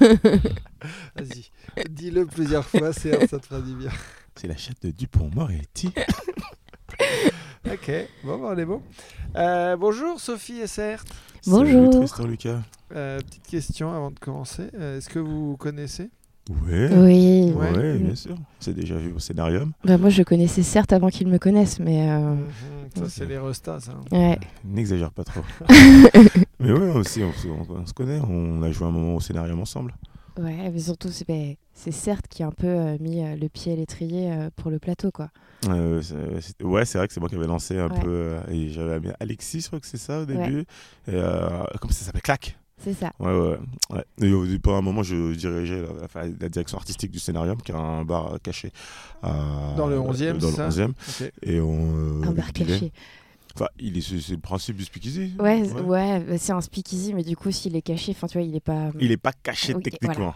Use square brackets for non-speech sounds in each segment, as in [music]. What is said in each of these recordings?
[laughs] Vas-y, dis-le plusieurs fois, c'est ça te fera du bien. C'est la chatte de Dupont-Moretti. [laughs] ok, bon, bah, on est bon. Euh, bonjour Sophie et Certes. Bonjour. Salut Tristan Lucas. Euh, petite question avant de commencer. Euh, Est-ce que vous connaissez Ouais. Oui. Ouais. Ouais, bien sûr. C'est déjà vu au scénarium. Bah, moi, je connaissais certes avant qu'ils me connaissent, mais. euh, Mhm, Ça, c'est les restas, ça. Ouais. N'exagère pas trop. [laughs] Mais ouais, aussi, on, se- on- on se connaît. On a joué un moment au scénarium ensemble. Ouais, mais surtout, c'est c'est certes qui a un peu euh, mis euh, le pied à l'étrier euh, pour le plateau, quoi. Euh, ouais, c'est vrai que c'est moi qui avais lancé un Ouais. peu. euh, et j'avais mis Alexis, je crois que c'est ça au début. Et, euh, comment ça s'appelle? Clac C'est ça. Ouais, ouais. ouais. Et au- pendant un moment, je dirigeais la, direction artistique du scénarium, qui est un bar euh, caché. à- Dans le 11e, Dans le ça 11e. Ok. Et on. euh, un bar caché. Enfin, il est, c'est le principe du speakeasy. Ouais, ouais, bah, c'est un speakeasy, mais du coup, s'il est caché, enfin, tu vois, il est pas. Il est pas caché techniquement.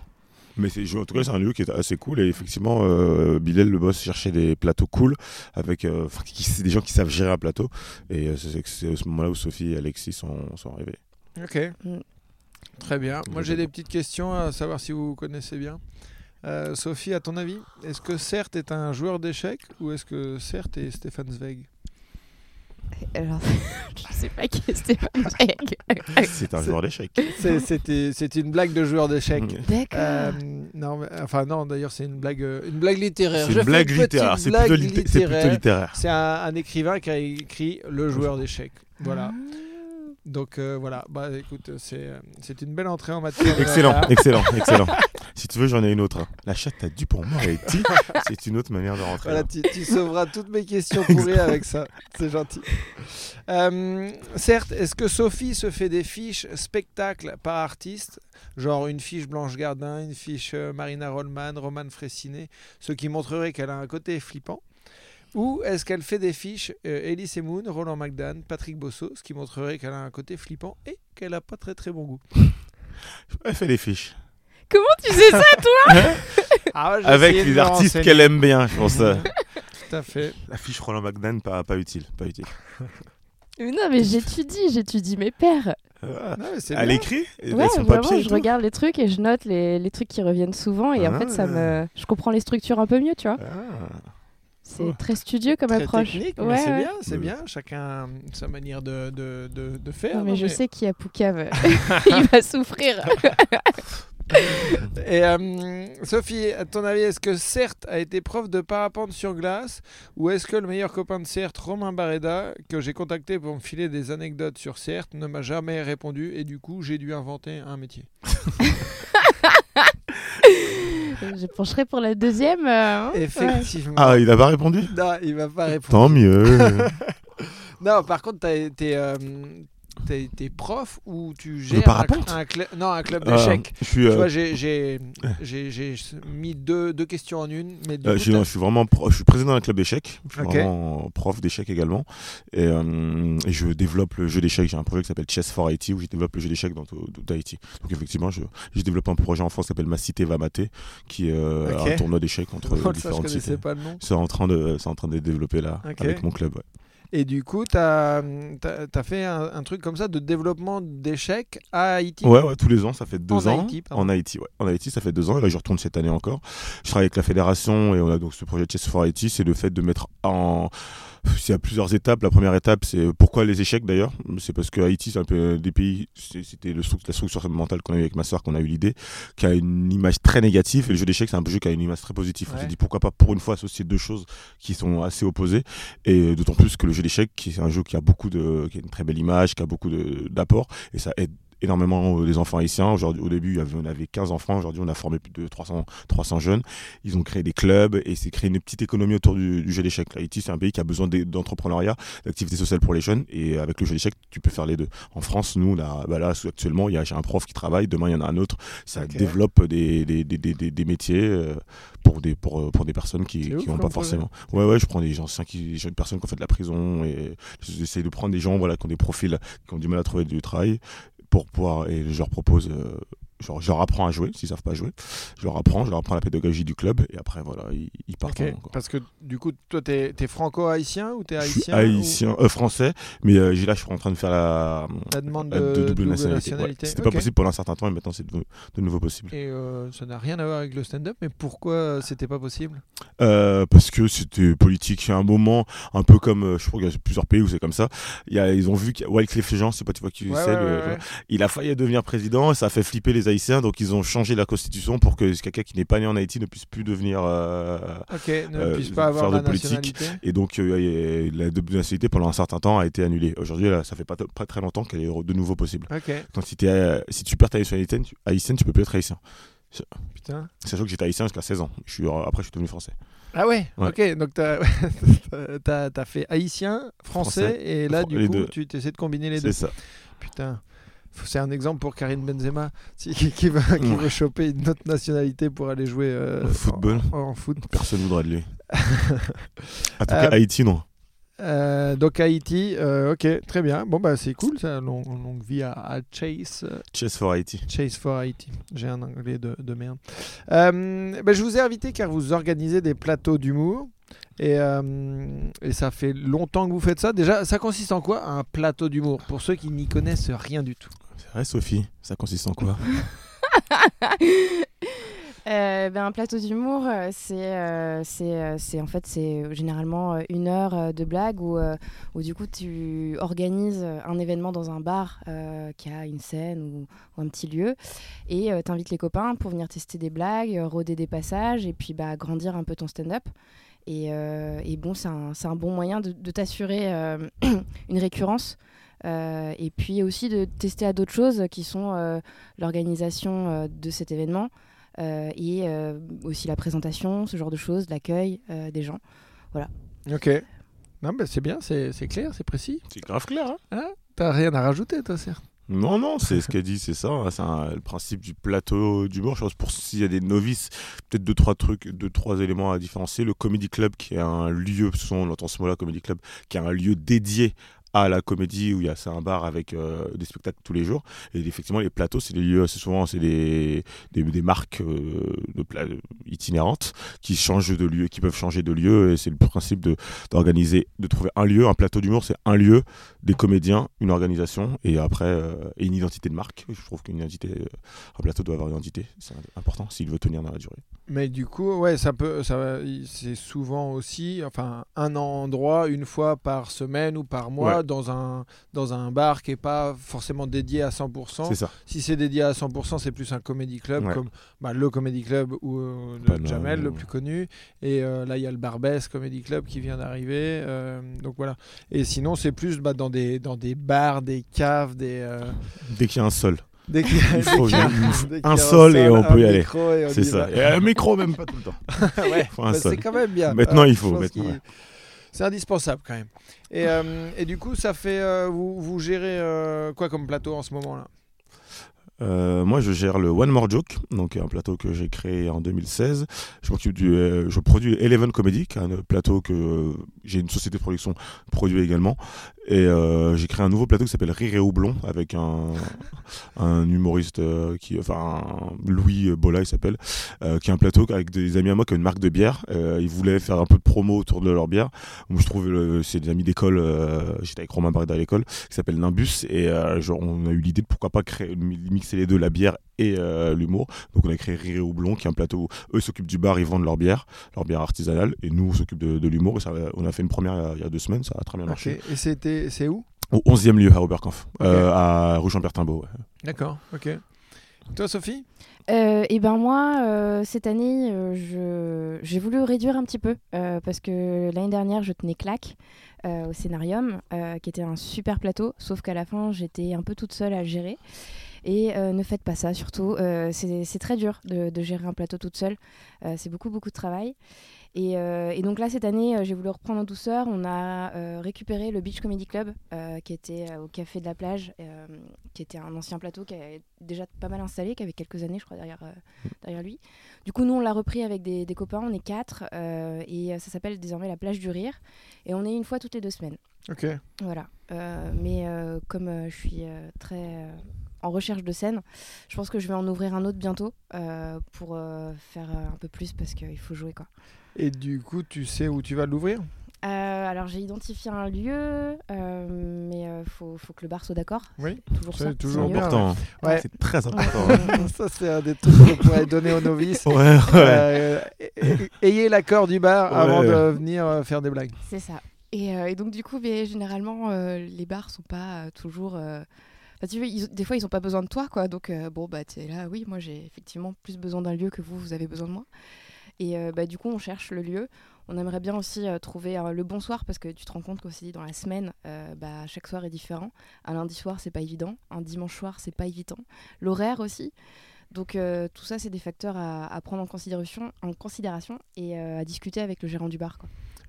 Mais en tout cas, c'est un lieu qui est assez cool. Et effectivement, euh, Bilal, le boss, cherchait des plateaux cool, avec euh, qui- des gens qui savent gérer un plateau. Et euh, c'est, c'est à ce moment-là où Sophie et Alexis sont, sont arrivés. Ok. Mm. Très bien. Moi, j'ai des petites questions à savoir si vous connaissez bien. Euh, Sophie, à ton avis, est-ce que Certes est un joueur d'échecs ou est-ce que Certes est Stéphane Zweig? Alors, [laughs] je sais pas qui est Stéphane Zweig. [laughs] C'est un joueur d'échecs. C'est- une blague de joueur d'échecs. Mm. D'accord. Euh, non, mais- enfin non, d'ailleurs c'est une blague, euh, une blague littéraire. C'est une blague petite littéraire. C'est plutôt, littéraire. Un, un écrivain qui a écrit Le joueur d'échecs. Voilà. Ah. Donc euh, voilà. Bah écoute, c'est euh, c'est une belle entrée en matière. Excellent, Voilà. excellent, [laughs] excellent. Si tu veux, j'en ai une autre. La chatte à dû pour moi et c'est une autre manière de rentrer. Voilà, hein. tu, tu sauveras toutes mes questions pourries avec ça. C'est gentil. Euh, certes, est-ce que Sophie se fait des fiches spectacles par artiste? Genre une fiche Blanche Gardin, une fiche Marina Rollman, Romane Fressinet, ce qui montrerait qu'elle a un côté flippant? Ou est-ce qu'elle fait des fiches euh, Elise Moon, Roland McDan, Patrick Bosso, ce qui montrerait qu'elle a un côté flippant et qu'elle n'a pas très très bon goût [laughs] Elle fait des fiches. Comment tu sais ça [laughs] Ah ouais, j'ai Avec les artistes qu'elle aime bien, je pense. euh. [laughs] Tout à fait. La fiche Roland McDan, pas, pas utile. Pas utile. Mais Non, mais j'étudie, j'étudie mes pères. Ah. Non, mais Elle Ouais, a son vraiment, papier et je tout regarde les trucs et je note les, les trucs qui reviennent souvent et en Ah. fait, ça me, je comprends les structures un peu mieux, tu vois. Ah. C'est Oh. très studieux comme Très approche. technique, mais Ouais, c'est ouais. bien, c'est bien. Chacun sa manière de, de, de, de faire. Non, mais non, je sais qu'il y a Poucave. [laughs] [laughs] Il va souffrir. [laughs] Et euh, Sophie, à ton avis, est-ce que Certes a été prof de parapente sur glace ou est-ce que le meilleur copain de Certes, Romain Barreda, que j'ai contacté pour me filer des anecdotes sur Certes, ne m'a jamais répondu et du coup j'ai dû inventer un métier? Je pencherai pour la deuxième. euh, hein. Ouais. Effectivement. Ah, il a pas répondu Non, il va pas répondre. Tant mieux. [laughs] Non, par contre, t'as été, euh, t'as été prof ou tu gères un, un cl- non, un club Ah, d'échecs? Tu euh, vois, j'ai- j'ai j'ai- j'ai mis deux, deux questions en une. Mais euh, je, suis, vraiment pro- je suis président d'un club d'échecs. Je suis vraiment prof d'échecs également. Et, euh, et je développe le jeu d'échecs. J'ai un projet qui s'appelle Chess for Haiti où je développe le jeu d'échecs dans tout, tout Haïti. Donc effectivement, je, j'ai développé un projet en France qui s'appelle Ma Cité va mater, qui est euh, un tournoi d'échecs entre [laughs] ça, je différentes connaissais cités. pas le nom. C'est en train de, c'est en train de développer là avec mon club. ouais. Et du coup, tu as, fait un, un truc comme ça de développement d'échecs à Haïti. Ouais, ouais, tous les ans, ça fait deux En ans. Haïti, en Haïti, ouais. En Haïti, ça fait deux ans. Et là, je retourne cette année encore. Je travaille avec la fédération et on a donc ce projet Chess for Haïti. C'est le fait de mettre en. C'est à plusieurs étapes. La première étape, c'est pourquoi les échecs d'ailleurs? C'est parce que Haïti, c'est un peu des pays. c'est- C'était la structure mentale qu'on a eu avec ma soeur qu'on a eu l'idée, qui a une image très négative. Et le jeu d'échecs, c'est un jeu qui a une image très positive. On s'est dit pourquoi pas pour une fois associer deux choses qui sont assez opposées. Et d'autant plus que le jeu d'échecs, qui est un jeu qui a beaucoup de, qui a une très belle image, qui a beaucoup d'apports, et ça aide énormément euh, les enfants haïtiens. Aujourd'hui, au début, on avait 15 enfants. Aujourd'hui, on a formé plus de 300, 300 jeunes. Ils ont créé des clubs et c'est créé une petite économie autour du, du jeu d'échecs. Haïti, c'est un pays qui a besoin d'e- d'entrepreneuriat, d'activité sociale pour les jeunes. Et avec le jeu d'échecs, tu peux faire les deux. En France, nous, on a, bah là, actuellement, il y a un prof qui travaille. Demain, il y en a un autre. Ça développe des, des, des, des, métiers euh, pour des, pour, euh, pour des personnes qui n'ont pas forcément. Ouais, ouais, je prends des gens, qui, des personnes qui ont fait de la prison et j'essaie de prendre des gens voilà, qui ont des profils, qui ont du mal à trouver du travail pour pouvoir, et je leur propose, euh, genre, je leur apprends à jouer s'ils savent pas jouer. Je leur apprends, je leur apprends la pédagogie du club et après voilà, ils, ils partent. En-. Parce que du coup, toi, t'es es franco-haïtien ou t'es Je suis haïtien haïtien, euh, français, mais euh, là, je suis en train de faire la, ou La demande de, de double double nationalité. ouais. nationalité. C'était pas possible pendant un certain temps et maintenant c'est de, de nouveau possible. Et euh, ça n'a rien à voir avec le stand-up, mais pourquoi euh, c'était pas possible? Parce que c'était politique. Il y a un moment, un peu comme, je crois qu'il y a plusieurs pays où c'est comme ça. Il y a, ils ont vu que Wycliffe Jean, je sais pas tu vois qui Ouais, c'est, ouais, il a failli devenir président, et ça a fait flipper les Haïtiens, donc ils ont changé la constitution pour que quelqu'un qui n'est pas né en Haïti ne puisse plus devenir. euh, Ok, ne Euh, puisse pas avoir faire de la politique. nationalité. Et donc euh, la double nationalité pendant un certain temps a été annulée. Aujourd'hui, ça fait pas, pas très longtemps qu'elle est de nouveau possible. Ok, Donc si, tu perds ta nationalité haïtienne, tu peux plus être haïtien. putain. Sachant que j'étais haïtien jusqu'à 16 ans. Je suis, après, je suis devenu français. Ah ouais, Ouais. ok, donc t'as [laughs] t'as fait haïtien, français, Français. et là du coup deux. tu essaies de combiner les deux. C'est ça. Putain, c'est un exemple pour Karim Benzema [laughs] qui, qui veut, qui Ouais. veut choper une autre nationalité pour aller jouer euh, Au football. En, en foot. Personne ne voudra de lui. [laughs] en tout Euh, cas, Haïti, non. Euh, donc Haïti, euh, ok, très bien. Bon bah c'est cool, ça, long- longue vie à, à Chase. euh, Chess for Haïti. Chase for Haiti. J'ai un anglais de, de merde. Euh, ben, je vous ai invité car vous organisez des plateaux d'humour. Et, euh, et ça fait longtemps que vous faites ça. Déjà, ça consiste en quoi un plateau d'humour? Pour ceux qui n'y connaissent rien du tout. C'est vrai, Sophie Ça consiste en quoi [laughs] Euh, ben, un plateau d'humour, euh, c'est euh, euh, en fait c'est généralement une heure de blague où, où du coup tu organises un événement dans un bar qui a une scène ou, un petit lieu et tu invites les copains pour venir tester des blagues, rôder des passages et puis bah, grandir un peu ton stand-up. Et, et bon, c'est un, un bon moyen de, t'assurer [clears throat] une récurrence. Euh, et puis aussi de tester à d'autres choses qui sont euh, l'organisation euh, de cet événement, euh, et euh, aussi la présentation, ce genre de choses, l'accueil euh, des gens. Ok. Non, ben c'est bien, c'est c'est clair, c'est précis. C'est grave clair, hein T'as rien à rajouter, toi, Serge? Non, non, c'est ce qu'elle dit, c'est ça. hein, C'est un- le principe du plateau d'humour. Je pense pour s'il y a des novices, peut-être deux, trois trucs, deux, trois éléments à différencier. Le Comedy Club, qui est un lieu, souvent on entend ce mot-là, Comedy Club, qui est un lieu dédié à la comédie où il y a c'est un bar avec euh, des spectacles tous les jours. Et effectivement les plateaux c'est des lieux assez souvent c'est des, des, marques euh, itinérantes qui changent de lieu qui peuvent changer de lieu. Et c'est le principe de d'organiser de trouver un lieu un plateau d'humour c'est un lieu des comédiens une organisation. Et après euh, et une identité de marque. Je trouve qu'une identité un plateau doit avoir une identité. C'est important s'il veut tenir dans la durée. Mais du coup, ouais, ça peut, ça, c'est souvent aussi, enfin, un endroit une fois par semaine ou par mois. Dans un dans un bar qui est pas forcément dédié à 100%. c'est ça Si c'est dédié à 100%, c'est plus un comedy club Ouais. comme bah, le comedy club ou euh, Paname, Jamel, le plus connu. Et euh, là, il y a le Barbès Comedy Club qui vient d'arriver. euh, donc voilà. Et sinon, c'est plus bah, dans des dans des bars, des caves, des dès qu'il y a un sol dès qu'il y a- y a- a un sol et on un peut y aller. c'est ça va. et un micro même pas tout le temps [laughs] ouais, un bah, c'est quand même bien. Maintenant, il faut, maintenant, ouais. C'est indispensable quand même. Et, euh, du coup, ça fait euh, vous, vous gérez euh, quoi comme plateau en ce moment là? Euh, moi, je gère le One More Joke, donc un plateau que j'ai créé en 2016. Je m'occupe euh, je produis Eleven Comedy, un plateau que euh, j'ai une société de production produit également. Et j'ai créé un nouveau plateau qui s'appelle Rire et Houblon avec un, humoriste qui, enfin, Louis Bola, il s'appelle, qui est un plateau avec des amis à moi qui ont une marque de bière. Ils voulaient faire un peu de promo autour de leur bière. Donc, je trouve, c'est des amis d'école. J'étais avec Romain Barreda à l'école, qui s'appelle Nimbus, et on a eu l'idée de pourquoi pas créer, mixer les deux, la bière et euh, l'humour. Donc on a créé Rire et Houblon, qui est un plateau où eux s'occupent du bar, ils vendent leur bière, leur bière artisanale, et nous on s'occupe de, de l'humour. Et ça, on a fait une première il y a- deux semaines, ça a très bien Ok. marché. Et c'était c'est où? Au 11e lieu à Oberkampf, euh, à rue Chambertin-Beau. ouais. D'accord. Ok. Toi, Sophie? Euh, et ben moi, euh, cette année, euh, je- j'ai voulu réduire un petit peu euh, parce que l'année dernière, je tenais claque euh, au Scénarium, euh, qui était un super plateau, sauf qu'à la fin, j'étais un peu toute seule à le gérer. Et euh, ne faites pas ça, surtout. euh, c'est très dur de, de gérer un plateau toute seule. Euh, c'est beaucoup, beaucoup de travail. Et, et donc là, cette année, j'ai voulu reprendre en douceur. On a récupéré le Beach Comedy Club, qui était au Café de la Plage, qui était un ancien plateau qui est déjà pas mal installé, qui avait quelques années, je crois, derrière, derrière lui. Du coup, nous, on l'a repris avec des, des copains, on est quatre, et ça s'appelle désormais la Plage du Rire. Et on est une fois toutes les deux semaines. Ok. Voilà. Euh, mais euh, comme euh, je suis très en recherche de scène. Je pense que je vais en ouvrir un autre bientôt euh, pour euh, faire euh, un peu plus parce qu'il faut jouer quoi. Et du coup, tu sais où tu vas l'ouvrir? Euh, alors j'ai identifié un lieu, euh, mais il faut, faut que le bar soit d'accord. Oui, Toujours c'est ça. toujours important. Ouais. C'est très important. Ouais. [laughs] [laughs] Ça, c'est un des trucs qu'on pourrait donner aux novices. [laughs] ouais, ouais. Euh, ayez l'accord du bar Ouais. avant de venir faire des blagues. C'est ça. Et, euh, et donc du coup, mais, généralement, euh, les bars sont pas euh, toujours. Tu ils- des fois, ils ont pas besoin de toi, quoi. Donc euh, bon, bah t'es là. Oui, moi j'ai effectivement plus besoin d'un lieu que vous, vous avez besoin de moi. Et euh, bah du coup, on cherche le lieu. On aimerait bien aussi euh, trouver le bon soir parce que tu te rends compte qu'aussi dans la semaine, bah, chaque soir est différent. Un lundi soir, c'est pas évident. Un dimanche soir, c'est pas évident. L'horaire aussi. Donc tout ça, c'est des facteurs à, prendre en considération, et à discuter avec le gérant du bar.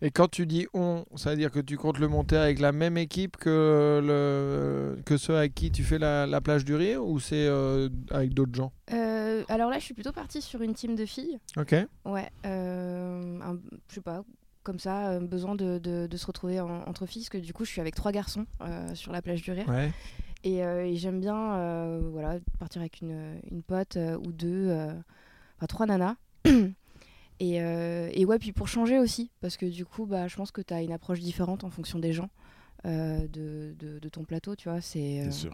Et quand tu dis on, ça veut dire que tu comptes le monter avec la même équipe que, le, que ceux avec qui tu fais la, la plage du rire ou c'est euh, avec d'autres gens? Euh, alors là, je suis plutôt partie sur une team de filles. Ok. Ouais, euh, un- je sais pas, comme ça, euh, besoin de, de- de se retrouver en- entre filles, parce que du coup, je suis avec trois garçons euh, sur la plage du Rire. Ouais. Et, euh, et j'aime bien voilà, partir avec une, une pote ou deux, enfin trois nanas. [clears throat] et, euh, et ouais, puis pour changer aussi, parce que du coup, bah, je pense que tu as une approche différente en fonction des gens. euh, de, de- de ton plateau, tu vois, c'est euh, Bien sûr.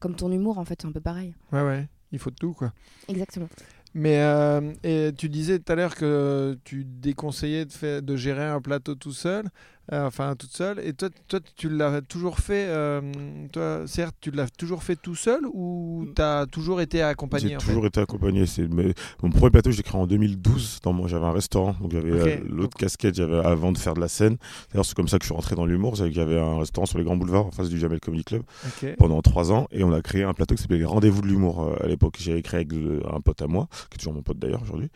comme ton humour en fait, c'est un peu pareil. Ouais, ouais. Il faut de tout, quoi. Exactement. Mais euh, et tu disais tout à l'heure que tu déconseillais de gérer un plateau tout seul, euh, enfin toute seule. Et toi, toi tu l'as toujours fait, euh, toi, certes, tu l'as toujours fait tout seul ou tu as toujours été accompagné J'ai toujours été accompagné. C'est mais mon premier plateau, je l'ai créé en 2012. Dans j'avais un restaurant, donc j'avais euh, l'autre casquette, j'avais avant de faire de la scène. D'ailleurs, c'est comme ça que je suis rentré dans l'humour. c'est que J'avais un restaurant sur les grands boulevards en face du Jamel Comedy Club pendant trois ans, et on a créé un plateau qui s'appelait les Rendez-vous de l'humour à l'époque. J'avais créé avec un pote à moi, qui est toujours mon pote d'ailleurs aujourd'hui.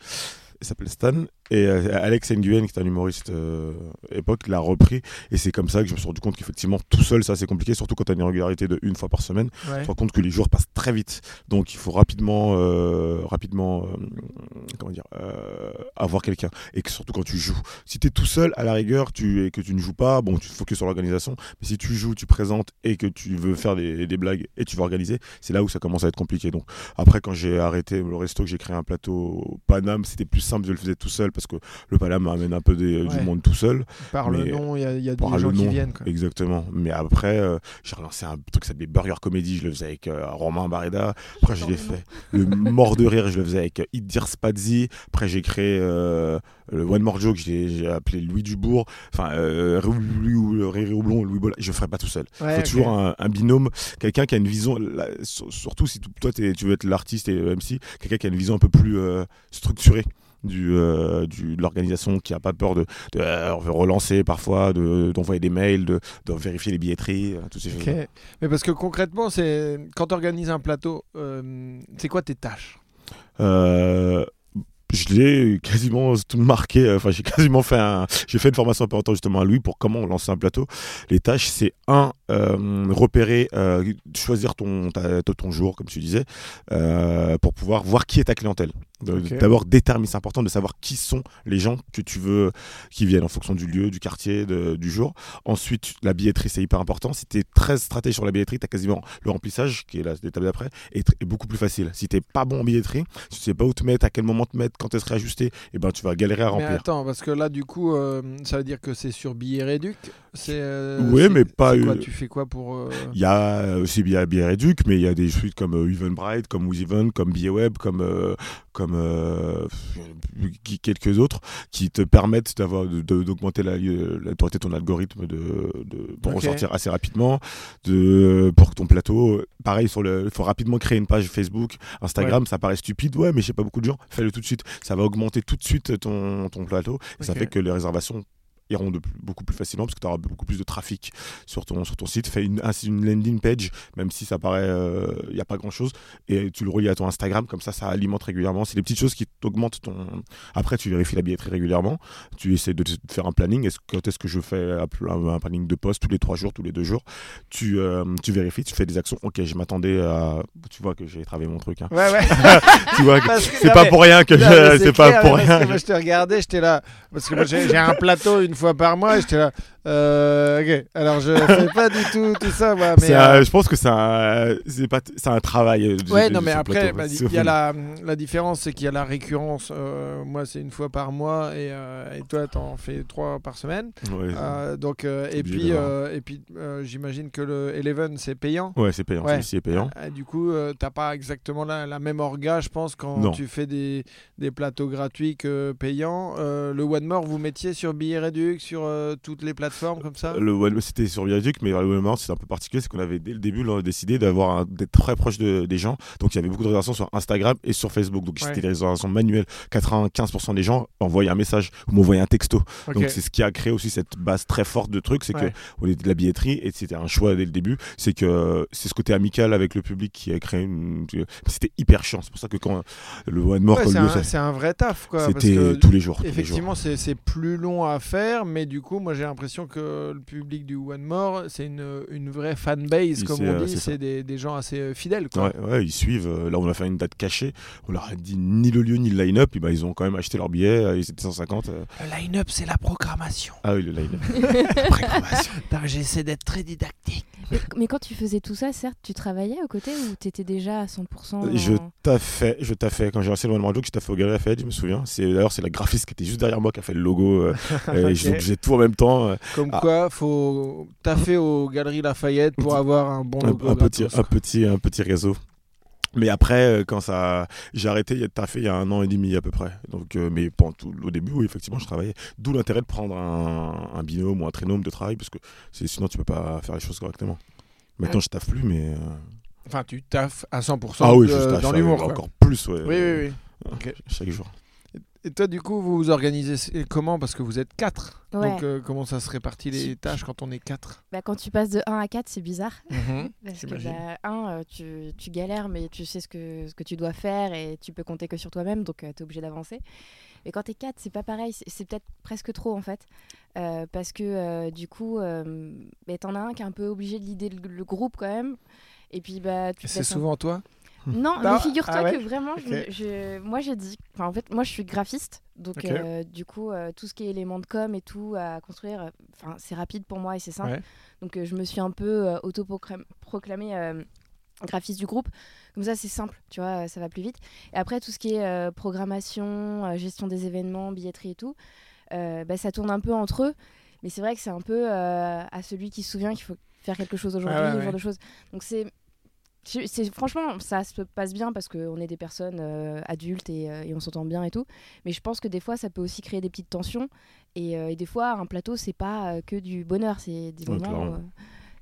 Il s'appelle Stan. Et euh, Alex Nguyen, qui est un humoriste euh, époque, l'a repris. Et c'est comme ça que je me suis rendu compte qu'effectivement, tout seul, ça c'est compliqué, surtout quand tu as une régularité de une fois par semaine. Ouais. Tu te rends compte que les jours passent très vite. Donc il faut rapidement, euh, rapidement comment dire, avoir quelqu'un. Et que surtout quand tu joues. Si tu es tout seul, à la rigueur, tu, et que tu ne joues pas, bon, tu te focuses sur l'organisation. Mais si tu joues, tu présentes et que tu veux faire des, des blagues et tu veux organiser, c'est là où ça commence à être compliqué. Donc après, quand j'ai arrêté le resto, que j'ai créé un plateau au Paname, c'était plus simple, je le faisais tout seul parce que le Paname amène un peu des- Ouais. du monde tout seul. Par le nom, il y y a des gens qui nom, viennent. Quoi. Exactement. Mais après, euh, j'ai relancé un truc qui s'appelait Burger Comedy. Je le faisais avec euh, Romain Barreda. Après, je l'ai fait. Le [laughs] Mort de Rire, je le faisais avec euh, Idir Spazzi. Après, j'ai créé euh, le One More Joke. J'ai appelé Louis Dubourg. Enfin, euh, Rire Houblon, Louis Bolla. Je ne ferai pas tout seul. Il Ouais, faut toujours un, un binôme. Quelqu'un qui a une vision, surtout si toi, tu veux être l'artiste et le MC, quelqu'un qui a une vision un peu plus euh, structurée. Du, euh, du, de l'organisation qui a pas peur de, de euh, relancer parfois de d'envoyer des mails de, de vérifier les billetteries euh, toutes ces choses Ok. Mais parce que concrètement, c'est quand tu organises un plateau, euh, c'est quoi tes tâches? Euh, je l'ai quasiment tout marqué. Enfin, j'ai quasiment fait un. J'ai fait une formation un peu en temps justement à Louis pour comment lancer un plateau. Les tâches, c'est un euh, repérer, euh, choisir ton ta- ton jour, comme tu disais, euh, pour pouvoir voir qui est ta clientèle. D'abord déterminer, c'est important de savoir qui sont les gens que tu veux qui viennent en fonction du lieu, du quartier, de- du jour. Ensuite, la billetterie, c'est hyper important. Si tu es très stratège sur la billetterie, tu as quasiment le remplissage, qui est l'étape d'après, est, est beaucoup plus facile. Si t'es pas bon en billetterie, si tu sais pas où te mettre, à quel moment te mettre, quand serait ajustée, et ben tu vas galérer à Mais remplir. attends, parce que là, du coup, euh, ça veut dire que c'est sur billet réduc? C'est. euh, c'est- mais pas, quoi, euh, Tu fais quoi pour euh, Il y a aussi bien Réduc, mais il y a des suites comme Eventbrite, comme WizEvent, comme Billet Web, comme, comme quelques autres qui te permettent d'avoir d'augmenter la, la ton algorithme de, de- pour ressortir assez rapidement, de, pour que ton plateau, pareil, sur le, il faut rapidement créer une page Facebook, Instagram, ça paraît stupide, ouais, mais je sais pas beaucoup de gens, fais-le tout de suite, ça va augmenter tout de suite ton, ton plateau, et ça fait que les réservations iront de plus- beaucoup plus facilement parce que tu auras beaucoup plus de trafic sur ton, sur ton site. Fais une, un- une landing page, même si ça paraît, il n'y a pas grand chose, et tu le relis à ton Instagram, comme ça, ça alimente régulièrement. C'est des petites choses qui t'augmentent ton. Après, tu vérifies la billetterie régulièrement, tu essaies de de faire un planning. Est-ce, quand est-ce que je fais un, planning de poste tous les trois jours, tous les deux jours? Tu, euh, tu vérifies, tu fais des actions. Ok, je m'attendais à. Tu vois que j'ai travaillé mon truc. hein. Ouais, ouais. [laughs] tu vois que c'est non, pas mais- pour rien que Non, je- mais c'est pas pour rien. que moi, je te regardais, j'étais là. Parce que moi, j'ai j'ai un plateau une fois par mois. J'étais là. Euh, ok, alors je fais pas du tout tout ça, moi. Mais, euh, un- je pense que c'est un, c'est pas, c'est un travail. euh, Ouais, non, mais après, bah, il y a la, la différence, c'est qu'il y a la récurrence. Euh, moi, c'est une fois par mois et, et toi, t'en fais trois par semaine. Ouais, donc, et puis, et puis j'imagine que le Eleven, c'est payant. ouais, c'est payant. Ouais. Est payant. Du coup, t'as pas exactement la, la même orga, je pense, quand Non. tu fais des, des plateaux gratuits que payants. Le One More, vous mettiez sur Billet Sur euh, toutes les plateformes comme ça? Le c'était sur Viaduc, mais le Walmart c'est un peu particulier, c'est qu'on avait dès le début là, décidé d'avoir un- d'être très proche de- des gens. Donc il y avait beaucoup de réservations sur Instagram et sur Facebook. Donc Ouais. c'était des réservations manuelles. 95% des gens envoyaient un message ou m'envoyaient un texto. Donc c'est ce qui a créé aussi cette base très forte de trucs, c'est Ouais. que au lieu de la billetterie et c'était un choix dès le début, c'est que c'est ce côté amical avec le public qui a créé une. C'était hyper chiant. C'est pour ça que quand le One More, Ouais, c'est un, c'est un vrai taf, quoi. parce c'était que tous les jours. tous les jours. Effectivement, c'est c'est plus long à faire, mais du coup, moi j'ai l'impression que le public du One More, c'est une, une vraie fanbase, comme on euh, dit, c'est des, des gens assez euh, fidèles. Quoi. Ouais, ouais, ils suivent. Euh, Là, on a fait une date cachée. On leur a dit ni le lieu ni le line-up. Et ben, ils ont quand même acheté leur billet. Ils étaient 150. euh. Le line-up, c'est la programmation. Ah oui, le line-up. [laughs] Programmation. [laughs] J'essaie d'être très didactique. Mais, mais quand tu faisais tout ça, certes, tu travaillais aux côtés ou t'étais déjà à 100% Je en- taffais, je taffais. Quand j'ai lancé le One More Joke, je taffais au Galerie Lafayette, je me souviens. C'est D'ailleurs, c'est la graphiste qui était juste derrière moi qui a fait le logo. euh, [laughs] et je- Donc, j'ai tout en même temps. euh, Comme Ah. quoi, faut taffer aux Galeries Lafayette pour avoir un bon un, logo. un petit, un, petit, un petit réseau. Mais après, euh, quand ça, j'ai arrêté de taffer il y a un an et demi à peu près. Donc, euh, mais pendant tout, au début, oui, effectivement, je travaillais. D'où l'intérêt de prendre un, un binôme ou un trinôme de travail parce que sinon tu peux pas faire les choses correctement. Maintenant, je taffe plus, mais Enfin, tu taffes à 100% ah oui, de- je taffe dans ça, l'humour. quoi. encore plus, ouais. Oui, oui, oui. Ok. Chaque jour. Et toi, du coup, vous vous organisez comment? Parce que vous êtes quatre. Ouais. Donc, euh, comment ça se répartit les Tu- tâches quand on est quatre? Bah, quand tu passes de 1 à 4, c'est bizarre. [laughs] [laughs] Parce que bah, 1, tu, tu galères, mais tu sais ce que, ce que tu dois faire et tu peux compter que sur toi-même, donc tu es obligé d'avancer. Et quand tu es 4, c'est pas pareil, c'est- peut-être presque trop en fait. Euh, parce que euh, du coup, euh, bah, t'en as un qui est un peu obligé de l'idée le, le groupe quand même. Et puis, bah, tu C'est un- souvent toi? [laughs] Non, Non, mais figure-toi ah ouais que vraiment, je moi j'ai dit. en fait, moi je suis graphiste, donc euh, du coup, euh, tout ce qui est éléments de com et tout à construire, euh, c'est rapide pour moi et c'est simple. Ouais. Donc je me suis un peu auto-proclamée graphiste du groupe. Comme ça, c'est simple, tu vois, ça va plus vite. Et après, tout ce qui est programmation, gestion des événements, billetterie et tout, bah, ça tourne un peu entre eux. Mais c'est vrai que c'est un peu à celui qui se souvient qu'il faut faire quelque chose aujourd'hui, ouais, ce genre de choses. Donc c'est c'est franchement ça se passe bien parce qu'on est des personnes euh, adultes et, euh, et on s'entend bien et tout. Mais je pense que des fois ça peut aussi créer des petites tensions. Et, euh, et des fois un plateau c'est pas que du bonheur. C'est des moments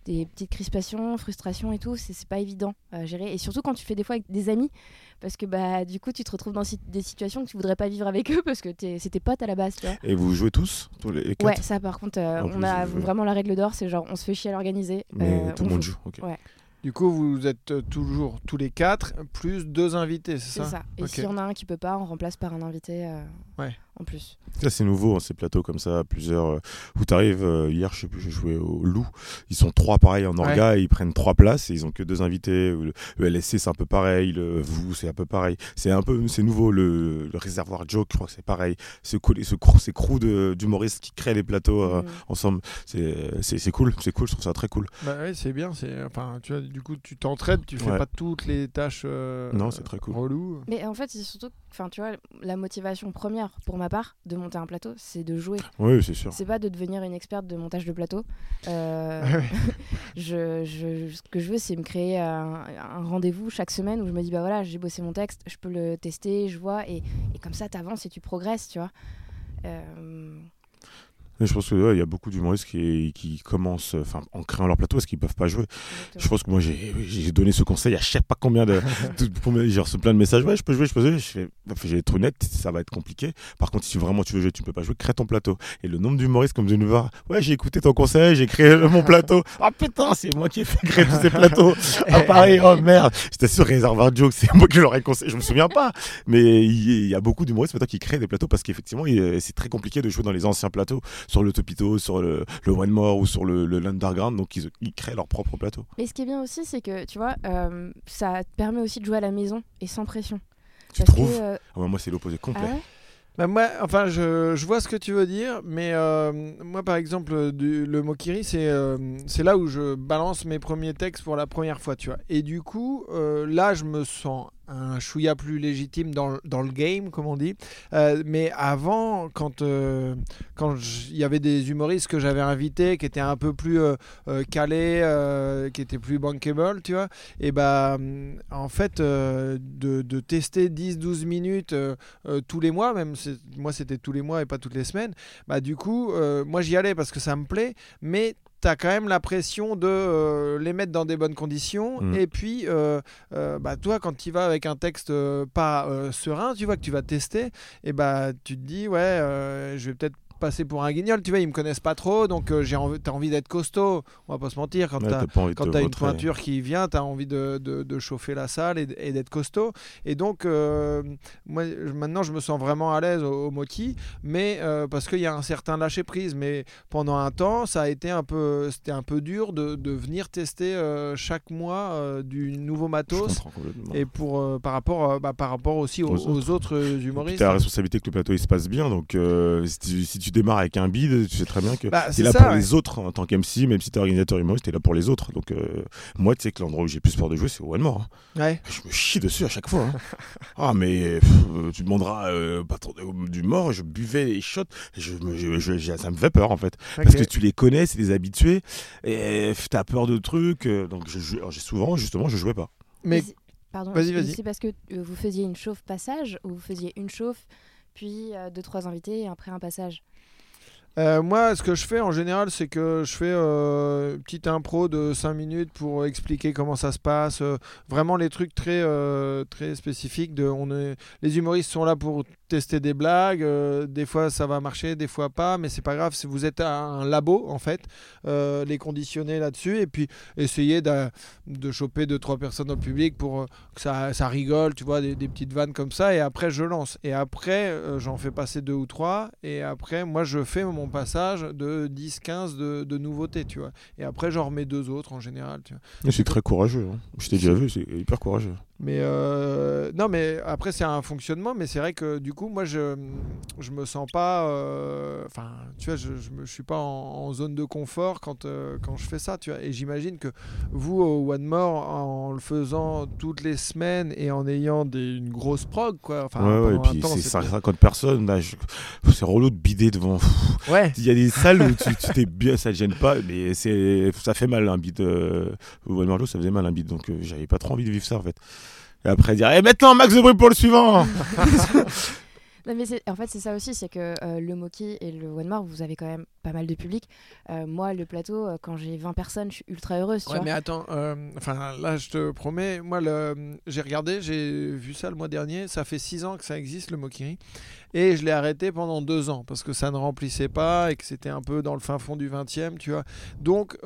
des petites crispations frustrations et tout. C'est pas évident à gérer. Et surtout quand tu fais des fois avec des amis. Parce que bah du coup tu te retrouves dans si- des situations que tu voudrais pas vivre avec eux parce que t'es- c'est tes potes à la base tu vois. Et vous jouez tous, tous les quatre ouais ça par contre on plus, a vraiment la règle d'or c'est genre on se fait chier à l'organiser. Mais tout le monde joue. joue. Ouais. Du coup, vous êtes euh, toujours tous les quatre, plus deux invités, c'est C'est ça? ça. Et y en a un qui peut pas, on remplace par un invité euh, Ouais. En plus. Ça, c'est nouveau, hein, ces plateaux comme ça, plusieurs. euh, où t'arrives, euh, hier, je sais plus, j'ai joué au Loup. Ils sont trois pareils en orga, et ils prennent trois places et ils ont que deux invités. Le, le LSC, c'est un peu pareil. Le vous, c'est un peu pareil. C'est un peu, c'est nouveau. Le, le réservoir joke, je crois que c'est pareil. Ce, ce, crew- ces crews de- d'humoristes qui créent les plateaux euh, Mm. ensemble, c'est, cool. C'est cool, je trouve ça très cool. Bah ouais, c'est bien. C'est enfin, tu vois, du coup, tu t'entraides, tu fais Ouais. pas toutes les tâches. euh, Non, c'est très cool. Mais en fait, c'est surtout, enfin, tu vois, la motivation première pour ma part de monter un plateau, c'est de jouer. Oui, c'est sûr. C'est pas de devenir une experte de montage de plateau. Euh, [laughs] Ouais. je, je- ce que je veux, c'est me créer un, un rendez-vous chaque semaine où je me dis, bah voilà, j'ai bossé mon texte, je peux le tester, je vois, et, et comme ça, t'avances et tu progresses, tu vois. Euh, Je pense qu'il y a beaucoup d'humoristes qui, qui commencent, euh, en créant leur plateau parce qu'ils peuvent pas jouer. exactement. Je pense que moi j'ai donné ce conseil à je sais pas combien de j'ai reçu plein de messages. Ouais je peux jouer je peux jouer. Je vais être honnête ça va être compliqué. Par contre si vraiment tu veux jouer tu peux pas jouer. Crée ton plateau. Et le nombre d'humoristes comme nous voir ouais j'ai écouté ton conseil j'ai créé mon plateau. [laughs] Ah putain c'est moi qui ai fait créer tous ces plateaux. [laughs] Ah pareil oh merde. J'étais sûr Réservoir Joke c'est moi qui l'aurais conseillé. Je me souviens pas. Mais il y, a beaucoup d'humoristes maintenant qui créent des plateaux parce qu'effectivement il- c'est très compliqué de jouer dans les anciens plateaux sur le Topito sur le, le One More ou sur le, le l'Underground donc ils, ils créent leur propre plateau Mais ce qui est bien aussi, c'est que, tu vois, euh, ça te permet aussi de jouer à la maison et sans pression. tu Parce trouves que, euh, Ah ouais, moi, c'est l'opposé ah complet. ouais? Bah, moi, enfin, je, je vois ce que tu veux dire, mais euh, moi, par exemple, du- le Mokiri, c'est euh, c'est là où je balance mes premiers textes pour la première fois, tu vois. Et du coup, euh, là, je me sens un chouïa plus légitime dans, dans le game, comme on dit. Euh, mais avant, quand euh, quand il y avait des humoristes que j'avais invités, qui étaient un peu plus euh, calés, qui étaient plus bankable, tu vois, et bah, en fait, de, de tester 10-12 minutes tous les mois, même moi c'était tous les mois et pas toutes les semaines, bah du coup, moi j'y allais parce que ça me plaît, mais tu as quand même la pression de euh, les mettre dans des bonnes conditions. Mm. Et puis, euh, euh, bah, toi, quand tu vas avec un texte pas serein, tu vois que tu vas tester, et bah tu te dis, ouais, je vais peut-être passer pour un guignol, tu vois, ils me connaissent pas trop, donc euh, j'ai envie, t'as envie d'être costaud, on va pas se mentir, quand Ouais, t'as t'as quand tu une pointure qui vient, tu as envie de, de- de chauffer la salle et, d'être costaud. Et donc, euh, moi, maintenant, je me sens vraiment à l'aise au, au Moki, mais euh, parce qu'il y a un certain lâcher prise. Mais pendant un temps, ça a été un peu, c'était un peu dur de, de venir tester euh, chaque mois euh, du nouveau matos. Et pour, par, rapport, bah, par rapport aussi aux, Aux aux autres Et puis, humoristes. t'as la responsabilité que le plateau il se passe bien, donc si, tu, tu démarres avec un bide, tu sais très bien que Bah, t'es c'est là ça, pour ouais. les autres en tant qu'MC, même si t'es organisateur humoriste, t'es là pour les autres. Donc euh, moi, tu sais que l'endroit où j'ai plus peur de jouer, c'est au One More. hein. Ouais. Je me chie dessus à chaque fois. hein. [laughs] ah mais pff, euh, tu demanderas euh, patron du mort, je buvais les shots, je, ça me fait peur en fait, parce que tu les connais, c'est des habitués, et pff, t'as peur de trucs, euh, donc je, souvent justement je jouais pas. Mais c'est- Pardon, Vas-y, c'est- vas-y. C'est parce que vous faisiez une chauffe passage ou vous faisiez une chauffe, puis euh, deux, trois invités et après un passage? Euh, moi, ce que je fais en général, c'est que je fais euh, une petite impro de 5 minutes pour expliquer comment ça se passe. euh, vraiment les trucs très, très spécifiques. De, on est, les humoristes sont là pour tester des blagues. euh, des fois, ça va marcher, des fois pas. Mais c'est pas grave. Si vous êtes à un labo, en fait, euh, les conditionner là-dessus. Et puis, essayer de, de choper 2-3 personnes dans le public pour euh, que ça, ça rigole, tu vois, des, des petites vannes comme ça. Et après, je lance. Et après, j'en fais passer deux ou trois. Et après, moi, je fais mon passage de 10-15 de, de nouveautés, tu vois. Et après, j'en remets deux autres en général, tu vois. C'est très courageux, hein. je t'ai déjà vu, c'est hyper courageux. Mais euh, non, mais après, c'est un fonctionnement. Mais c'est vrai que du coup, moi, je, je me sens pas. euh, Enfin, tu vois, je, je, me- je suis pas en, en zone de confort quand, euh, quand je fais ça, tu vois. Et j'imagine que vous, au One More, en le faisant toutes les semaines et en ayant des, une grosse prog, quoi. Enfin, ouais, ouais, et puis c'est c'est 50 personnes, je- c'est relou de bider devant. Ouais. Il y a des salles où tu t'es bien, ça te gêne pas, mais ça fait mal un bide. Au One Marlowe, ça faisait mal un bide, donc j'avais pas trop envie de vivre ça en fait. Et après dire, et maintenant max de bruit pour le suivant. [laughs] Non, mais en fait, c'est ça aussi, c'est que euh, le Moki et le One More, vous avez quand même pas mal de public. Euh, moi, le plateau, euh, quand j'ai 20 personnes, je suis ultra heureuse, tu Ouais, vois. mais attends, euh, enfin là je te promets, moi le, j'ai regardé, j'ai vu ça le mois dernier, ça fait 6 ans que ça existe le Mokiri, et je l'ai arrêté pendant 2 ans parce que ça ne remplissait pas et que c'était un peu dans le fin fond du 20e, tu vois. Donc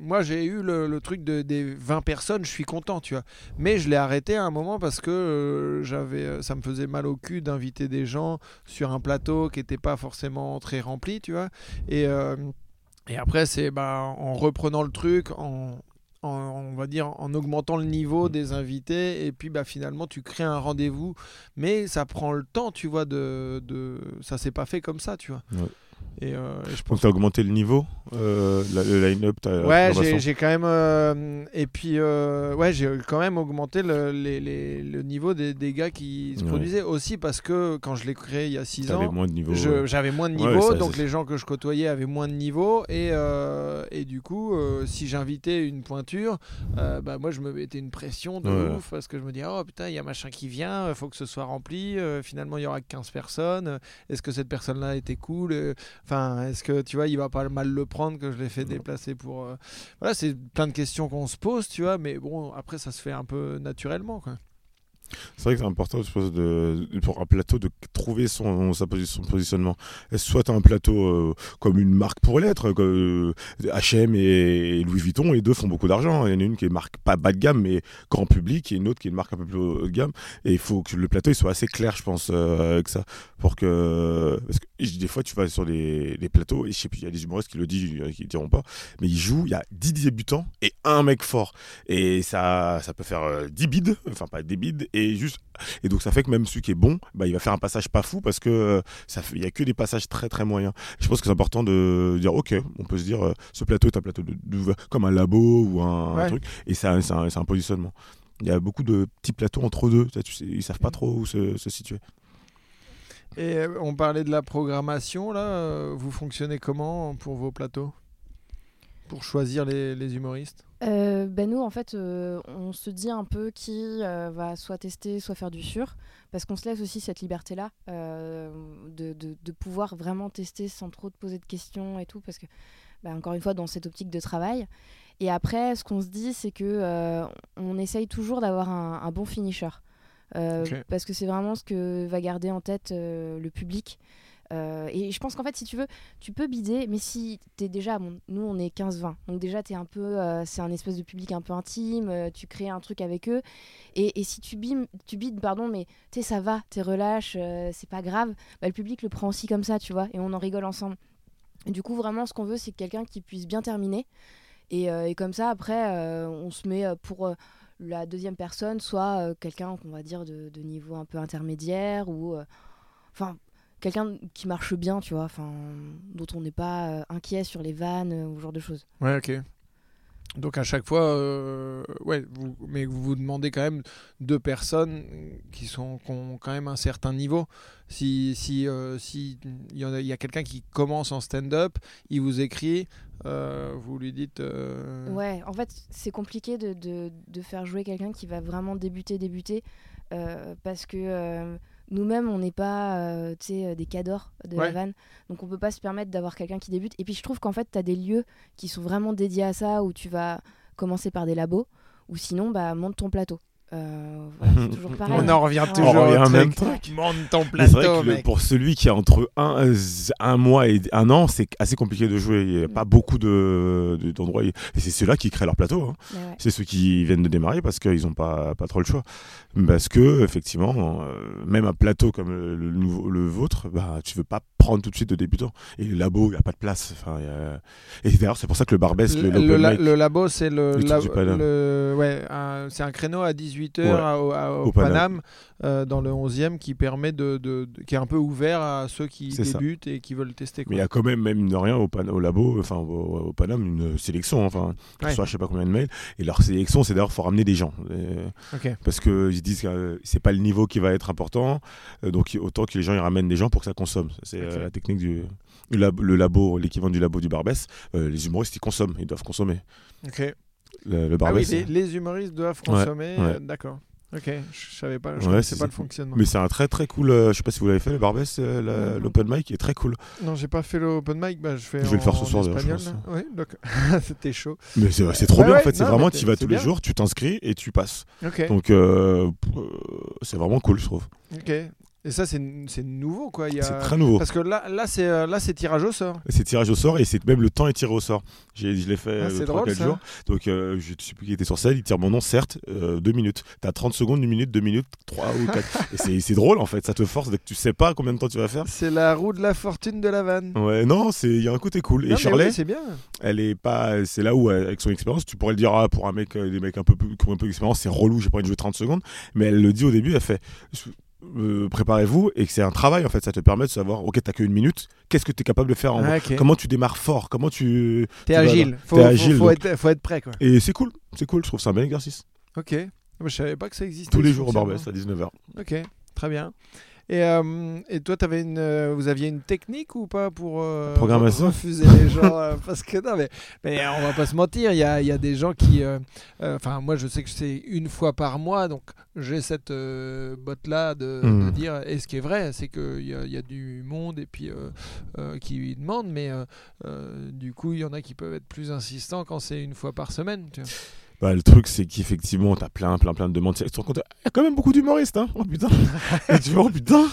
moi j'ai eu le, le truc de, des 20 personnes, je suis content, tu vois. Mais je l'ai arrêté à un moment parce que euh, j'avais, ça me faisait mal au cul d'inviter des gens sur un plateau qui n'était pas forcément très rempli, euh, et après, c'est bah, en reprenant le truc, en, on va dire en augmentant le niveau des invités, et puis bah, finalement, tu crées un rendez-vous. Mais ça prend le temps, tu vois, de, de... ça s'est pas fait comme ça, tu vois. Et, euh, et je Donc pense t'as augmenté le niveau, euh, la- le line-up, Ouais, j'ai quand même. euh, et puis, euh, ouais, j'ai quand même augmenté le, les- les- le niveau des, des gars qui se Ouais. produisaient aussi parce que quand je l'ai créé il y a 6 T'avais ans. moins de niveau. J'avais moins de Ouais, niveau, ça, donc les gens que je côtoyais avaient moins de niveau. Et, et du coup, si j'invitais une pointure, bah, moi je me mettais une pression de Ouais. ouf parce que je me disais, oh putain, il y a machin qui vient, il faut que ce soit rempli. finalement, il y aura que 15 personnes. Est-ce que cette personne-là était cool Enfin, est-ce que tu vois, il va pas mal le prendre que je l'ai fait déplacer pour. euh, Voilà, c'est plein de questions qu'on se pose, tu vois, mais bon, après, ça se fait un peu naturellement, quoi. C'est vrai que c'est important, je pour un plateau de trouver son, sa positionnement. Soit un plateau euh, comme une marque pour l'être, euh, H&M et, Louis Vuitton, et deux font beaucoup d'argent. Il y en a une qui est marque pas bas de gamme, mais grand public, et une autre qui est une marque un peu plus haut de gamme. Et il faut que le plateau il soit assez clair, je pense, euh, ça. Pour que... Parce que des fois, tu vas sur des, des plateaux, et je sais plus, il y a des humoristes qui le disent, a qui le diront pas, mais ils jouent, il y a 10 débutants et un mec fort. Et ça, ça peut faire euh, 10 bides, enfin pas des bides, et juste et donc ça fait que même celui qui est bon, bah, il va faire un passage pas fou parce que euh, ça fait, il y a que des passages très très moyens. Je pense que c'est important de dire ok, on peut se dire euh, ce plateau est un plateau de, de- comme un labo ou un, truc et c'est un, positionnement. Il y a beaucoup de petits plateaux entre deux, ça, tu sais, ils savent pas trop où se, se situer. Et euh, on parlait de la programmation, là. euh, Vous fonctionnez comment pour vos plateaux? Pour choisir les, les humoristes? Euh, ben nous, en fait, euh, on se dit un peu qui euh, va soit tester, soit faire du sûr, parce qu'on se laisse aussi cette liberté-là euh, de, de- de pouvoir vraiment tester sans trop te poser de questions et tout, parce que, bah, encore une fois, dans cette optique de travail. Et après, ce qu'on se dit, c'est que on essaye toujours d'avoir un, un bon finisher, parce que c'est vraiment ce que va garder en tête le public. Euh, et je pense qu'en fait, si tu veux, tu peux bider, mais si tu es déjà, bon, nous on est 15-20, donc déjà tu es un peu, euh, c'est un espèce de public un peu intime, euh, tu crées un truc avec eux, et, et si tu, tu bides, pardon, mais tu sais, ça va, tu relâche, c'est pas grave, bah, le public le prend aussi comme ça, tu vois, et on en rigole ensemble. Du coup, vraiment, ce qu'on veut, c'est quelqu'un qui puisse bien terminer, et, et comme ça, après, on se met pour. la deuxième personne, soit quelqu'un qu'on va dire de, niveau un peu intermédiaire ou enfin quelqu'un qui marche bien, tu vois, enfin dont on n'est pas euh, inquiet sur les vannes euh, ou ce genre de choses. Ouais, ok. Donc à chaque fois, euh, ouais, vous, mais vous vous demandez quand même deux personnes qui sont qui ont quand même un certain niveau. Si si euh, si il y, en a- il y a quelqu'un qui commence en stand-up, il vous écrit, euh, vous lui dites. Ouais, en fait, c'est compliqué de, de, de faire jouer quelqu'un qui va vraiment débuter, débuter, parce que nous-mêmes, on n'est pas euh, tu sais, euh, des cadors de Ouais. la vanne, donc on peut pas se permettre d'avoir quelqu'un qui débute. Et puis je trouve qu'en fait, tu as des lieux qui sont vraiment dédiés à ça, où tu vas commencer par des labos, ou sinon, bah, monte ton plateau. Euh, voilà, c'est toujours [laughs] pareil. On en revient toujours On revient au même truc. [laughs] Monte ton c'est vrai plateau, que mec. pour celui qui a entre un, un mois et un an, c'est assez compliqué de jouer. Il n'y a Mm. pas beaucoup de- de- d'endroits. et c'est ceux-là qui créent leur plateau. hein. Ouais. C'est ceux qui viennent de démarrer parce qu'ils n'ont pas, pas trop le choix. Parce que, effectivement, euh, même un plateau comme le, le nouveau, le vôtre, bah, tu veux pas prendre tout de suite de débutant. Et le labo, il n'y a pas de place. Enfin, a- Et d'ailleurs, c'est pour ça que le Barbès, le, Le, la- mic, le labo, c'est le, ouais, un- c'est un créneau à 18h Ouais, au, au au Paname. Paname, euh, dans le 11e, qui permet de, de- de- qui est un peu ouvert à ceux qui ça. débutent et qui veulent tester. Mais il y a quand même, même de rien, au, pan- au labo, enfin au, au Paname, une sélection. Enfin, ils Ouais. reçoivent je sais pas combien de mails. Et leur sélection, c'est d'ailleurs, faut ramener des gens. Et- parce qu'ils se disent que euh, c'est pas le niveau qui va être important. euh, donc autant que les gens ils ramènent des gens pour que ça consomme. C'est euh, la technique du le labo, le labo, l'équivalent du labo du Barbès. Euh, les humoristes ils consomment, ils doivent consommer. Ok. Le, le Ah oui, les, les humoristes doivent consommer. ouais. euh, D'accord. Ok. Je savais pas. Je Ouais, c'est- pas le fonctionnement. Mais c'est un très très cool. euh, je sais pas si vous l'avez fait le Barbès, euh, la- l'open mic est très cool. Non, j'ai pas fait l'open mic. Bah, je fais. Je vais le faire ce soir, d'ailleurs, d'accord. [laughs] C'était chaud. Mais c'est trop bien ouais, en fait. C'est vraiment tu vas tous les jours, tu t'inscris et tu passes. Donc euh, c'est vraiment cool je trouve. Ok. Et ça, c'est nouveau, quoi. A... C'est très nouveau. Parce que là, là, c'est euh, là, c'est tirage au sort. C'est tirage au sort et c'est même le temps est tiré au sort. Je l'ai fait Ah, euh, c'est 3 drôle, 4 ça. jours. Donc euh, je ne sais plus qui était sur scène, il tire mon nom certes, 2 minutes. T'as 30 secondes, 1 minute, 2 minutes, 3 ou 4. [laughs] et c'est, drôle en fait, ça te force dès que tu sais pas combien de temps tu vas faire. C'est la roue de la fortune de la vanne. Ouais, non, il y a un côté cool. Non, et Shirley, oui, c'est bien. elle est pas c'est là où avec son expérience, tu pourrais le dire ah, pour un mec euh, des mecs un peu plus- qui ont un peu d'expérience, c'est relou, j'ai pas envie de jouer 30 secondes, mais elle le dit au début, elle fait euh, préparez-vous et que c'est un travail en fait, ça te permet de savoir OK, t'as qu'une minute, qu'est-ce que tu es capable de faire en Ah. Comment tu démarres fort Comment tu T'es agile. Faut, agile, faut, être, faut être prêt, quoi. Et c'est cool, c'est cool, je trouve ça un bel exercice. Ok. Moi, je savais pas que ça existait. Tous les jours au Barbès à 19h. Ok, très bien. Et, euh, et toi, avais une, euh, vous aviez une technique ou pas pour euh, Programmation refuser les gens euh, [laughs] Parce que non, mais, mais on va pas se mentir, il y a, il y a des gens qui. euh, Enfin, moi, je sais que c'est une fois par mois, donc j'ai cette botte-là de, de dire. Et ce qui est vrai, c'est qu'il y a, il y a du monde et puis qui demande, mais du coup, il y en a qui peuvent être plus insistants quand c'est une fois par semaine. Tu vois. Bah, le truc, c'est qu'effectivement, t'as plein, plein, plein de demandes. Tu te rends compte, il y a quand même beaucoup d'humoristes, hein. Oh putain. [laughs] et tu vois, oh putain.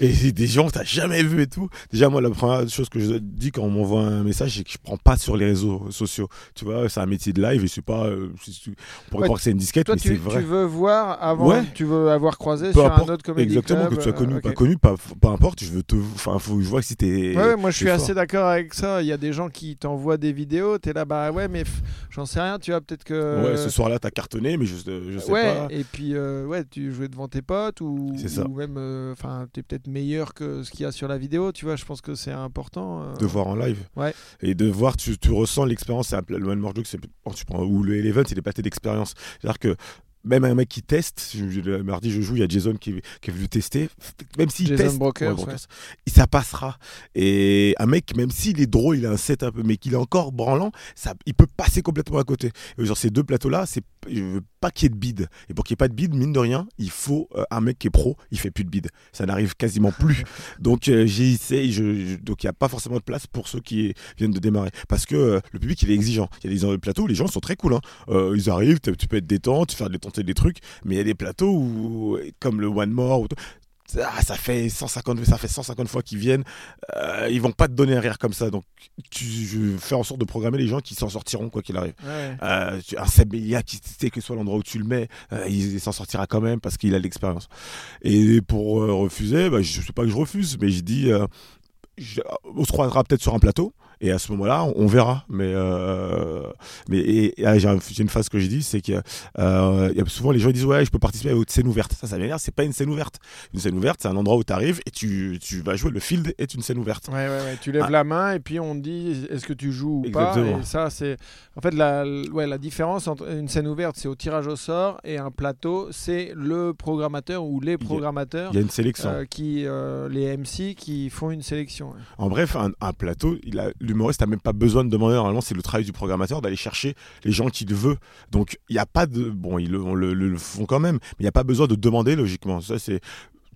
Et des gens que t'as jamais vu et tout. Déjà, moi, la première chose que je dis quand on m'envoie un message, c'est que je prends pas sur les réseaux sociaux. Tu vois, c'est un métier de live et c'est pas. euh, on pourrait Ouais, croire que c'est une disquette, Toi, mais tu, c'est tu vrai. veux voir avant, Ouais. tu veux avoir croisé Peu sur importe, un autre comédie Exactement, club, que tu sois connu euh, ou pas connu, pas, importe, je veux te. Enfin, faut que je vois que si t'es. Ouais, ouais, moi je suis assez d'accord avec ça. Il y a des gens qui t'envoient des vidéos, t'es là, bah ouais, mais j'en sais rien, tu vois, peut-être que. Ouais, ce soir-là, t'as cartonné, mais je, je sais ouais, pas. et puis euh, ouais, tu jouais devant tes potes ou, ça. ou même, euh, enfin, t'es peut-être meilleur que ce qu'il y a sur la vidéo, tu vois. Je pense que c'est important. euh. de voir en live. Ouais. Et de voir, tu, tu ressens l'expérience. c'est un- Le One More Joke, c'est, oh, tu prends, ou le Eleven, c'est des pâtés d'expérience. C'est-à-dire que même un mec qui teste, le mardi je joue, il y a Jason qui, qui est venu tester, même s'il Jason teste, Brokers, ouais, ouais. ça passera. Et un mec, même s'il est drôle, il a un set un peu, mais qu'il est encore branlant, ça, il peut passer complètement à côté. Et genre ces deux plateaux-là, c'est je veux pas qu'il y ait de bide. Et pour qu'il n'y ait pas de bide, mine de rien, il faut euh, un mec qui est pro, il fait plus de bide. Ça n'arrive quasiment plus. [laughs] donc euh, j'ai essayé, je, je- donc il n'y a pas forcément de place pour ceux qui viennent de démarrer. Parce que euh, le public, il est exigeant. Il y a des euh, plateaux où les gens sont très cool. hein. Ils arrivent, tu peux être détente, tu faire des des trucs, mais il y a des plateaux où, comme le One More, ah, ça fait 150 ça fait 150 fois qu'ils viennent euh, ils vont pas te donner un rire comme ça. Donc tu je fais en sorte de programmer les gens qui s'en sortiront quoi qu'il arrive. Ouais. euh, tu- un qui sait que soit l'endroit où tu le mets euh, il, il s'en sortira quand même parce qu'il a l'expérience. Et pour euh, refuser bah, je sais pas que je refuse mais je dis je- on se croisera peut-être sur un plateau et à ce moment-là on, on verra mais euh, mais et, et, ah, j'ai un- j'ai une phrase que je dis c'est que euh, il y a souvent les gens disent ouais je peux participer à une scène ouverte ça ça veut dire c'est pas une scène ouverte une scène ouverte c'est un endroit où tu arrives et tu, tu vas jouer le field est une scène ouverte Ouais, ouais, ouais. Tu lèves Ah. la main et puis on te dit est-ce que tu joues ou pas? Exactement. Et ça, c'est. En fait, la, ouais, la différence entre une scène ouverte, c'est au tirage au sort et un plateau, c'est le programmateur ou les y a- programmateurs il y a une sélection euh, qui, les MC qui font une sélection. En bref, un, un plateau, il a- l'humoriste n'a même pas besoin de demander. Normalement, c'est le travail du programmateur d'aller chercher les gens qu'il veut. Donc, il n'y a pas de. Bon, ils le font quand même, mais il n'y a pas besoin de demander, logiquement. Ça, c'est.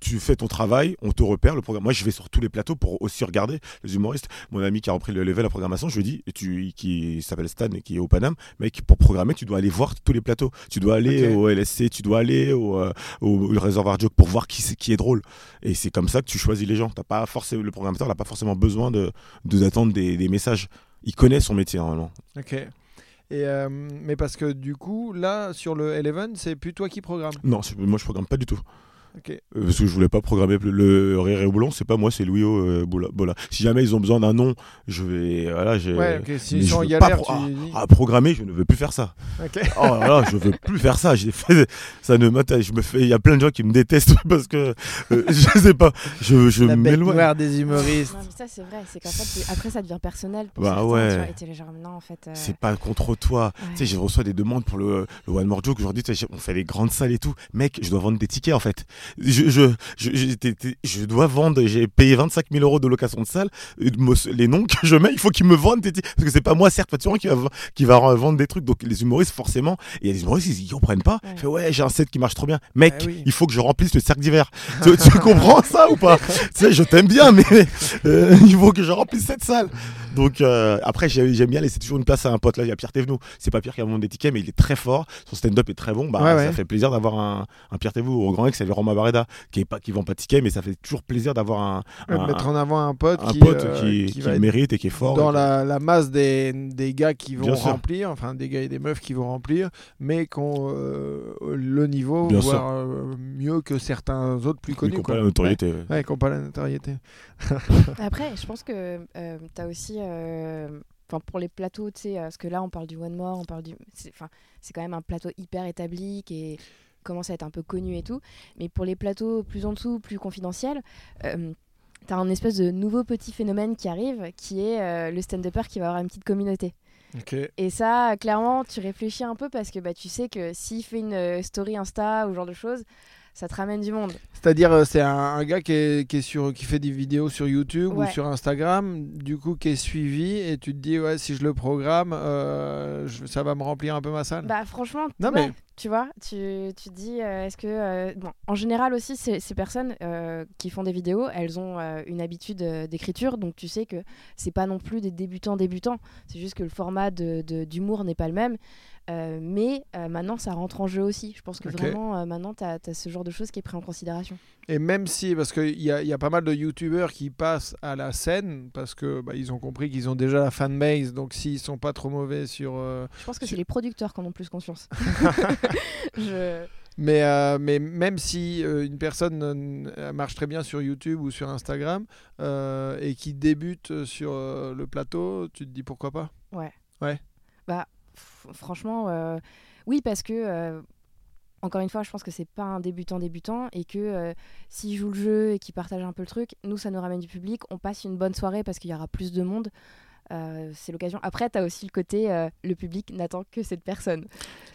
Tu fais ton travail, on te repère le programme. Moi, je vais sur tous les plateaux pour aussi regarder les humoristes. Mon ami qui a repris le level la programmation, je lui dis, tu, qui s'appelle Stan et qui est au Paname, mec, pour programmer, tu dois aller voir tous les plateaux. Tu dois aller au LSC, tu dois aller au, euh, au, au réservoir joke pour voir qui, qui est drôle. Et c'est comme ça que tu choisis les gens. T'as pas forcément, le programmateur n'a pas forcément besoin de de- d'attendre des, des messages. Il connaît son métier normalement. Ok. Et, euh, mais parce que du coup, là, sur le Eleven, c'est plus toi qui programme? Non, moi je programme pas du tout. Euh, parce que je voulais pas programmer le, le Rire et Boulon, c'est pas moi, c'est Louis euh, Bola, Bola. Si jamais ils ont besoin d'un nom, je vais. Voilà, j'ai. Ouais, ok. mais S'ils je veux pas galère, pro- tu dis. À programmer, je ne veux plus faire ça. Ok. Oh là là, je veux plus faire ça. J'ai fait, ça ne m'intéresse. Je me fais, il y a plein de gens qui me détestent [laughs] parce que euh, je sais pas. Je, je m'éloigne. des humoristes. Non, mais ça, c'est vrai. C'est qu'en fait, après, ça devient personnel. Pour Bah ouais. genre, non, en fait. euh, C'est pas contre toi. ouais. Tu sais, je reçois des demandes pour le, le One More Joke. Aujourd'hui, on fait les grandes salles et tout. Mec, je dois vendre des tickets en fait. Je, je, je, dois vendre. J'ai payé 25 000 euros de location de salle. Me- Les noms que je mets, il faut qu'ils me vendent. Parce que c'est pas moi, certes, Fatiguant, qui va, qui va vendre des trucs. Donc les humoristes, forcément, et il y a des humoristes, ils, ils comprennent pas. Ouais. Font, ouais, j'ai un set qui marche trop bien. Mec, Ah oui. il faut que je remplisse le cercle d'hiver. [laughs] tu, tu comprends ça ou pas? [laughs] Tu sais, je t'aime bien, mais euh, il faut que je remplisse cette salle. Donc euh, après, j'ai- j'aime bien laisser toujours une place à un pote. Là, il y a Pierre Thévenoud. C'est pas Pierre qui a vendu des tickets, mais il est très fort. Son stand-up est très bon. Bah, Ouais, ça fait plaisir d'avoir un, un Pierre Thévenoud. Au Grand X, c'est Barreda qui est pas qui vend pas de tickets, mais ça fait toujours plaisir d'avoir un, Ouais, un, mettre en avant un pote un qui, pote euh, qui, mérite et qui est fort. dans Et la, la masse des, des gars qui vont Bien sûr. remplir, enfin des gars et des meufs qui vont remplir, mais qui ont euh, le niveau, Bien voire euh, mieux que certains autres plus qui connus. n'ont quoi. pas la notoriété. Ouais, ouais, qui n'ont pas la notoriété. [laughs] Après, je pense que euh, tu as aussi. euh, Enfin, pour les plateaux, tu sais, euh, parce que là, on parle du One More, on parle du. C'est enfin, c'est quand même un plateau hyper établi qui est- commence à être un peu connu et tout. Mais pour les plateaux plus en dessous, plus confidentiels, euh, tu as un espèce de nouveau petit phénomène qui arrive, qui est euh, le stand-upper qui va avoir une petite communauté. Et ça, clairement, tu réfléchis un peu parce que bah, tu sais que s'il fait une euh, story Insta ou ce genre de choses, ça te ramène du monde. C'est-à-dire, euh, c'est un, un gars qui, est, qui, est sur, qui fait des vidéos sur YouTube ou sur Instagram, du coup, qui est suivi, et tu te dis, ouais, si je le programme, euh, je- ça va me remplir un peu ma salle. Bah franchement, Non, ouais, mais- tu vois, tu, tu te dis, euh, est-ce que... euh, bon, en général aussi, ces, ces personnes qui font des vidéos, elles ont une habitude d'écriture, donc tu sais que c'est pas non plus des débutants débutants, c'est juste que le format de- de- d'humour n'est pas le même. Euh, mais euh, maintenant, ça rentre en jeu aussi. Je pense que vraiment, euh, maintenant, tu as, ce genre de choses qui est pris en considération. Et même si, parce qu'il y a, y a pas mal de youtubeurs qui passent à la scène, parce que bah, ils ont compris qu'ils ont déjà la fanbase, donc s'ils sont pas trop mauvais sur. euh, Je pense que Sur- c'est les producteurs qui en ont plus conscience. [laughs] [laughs] Je- Mais, euh, mais même si euh, une personne euh, marche très bien sur YouTube ou sur Instagram euh, et qui débute sur euh, le plateau, tu te dis pourquoi pas? Ouais. Ouais. Bah, franchement, euh, oui, parce que, euh, encore une fois, je pense que c'est pas un débutant débutant et que euh, s'il joue le jeu et qu'il partage un peu le truc, nous, ça nous ramène du public. On passe une bonne soirée parce qu'il y aura plus de monde. Euh, c'est l'occasion. Après, tu as aussi le côté euh, le public n'attend que cette personne.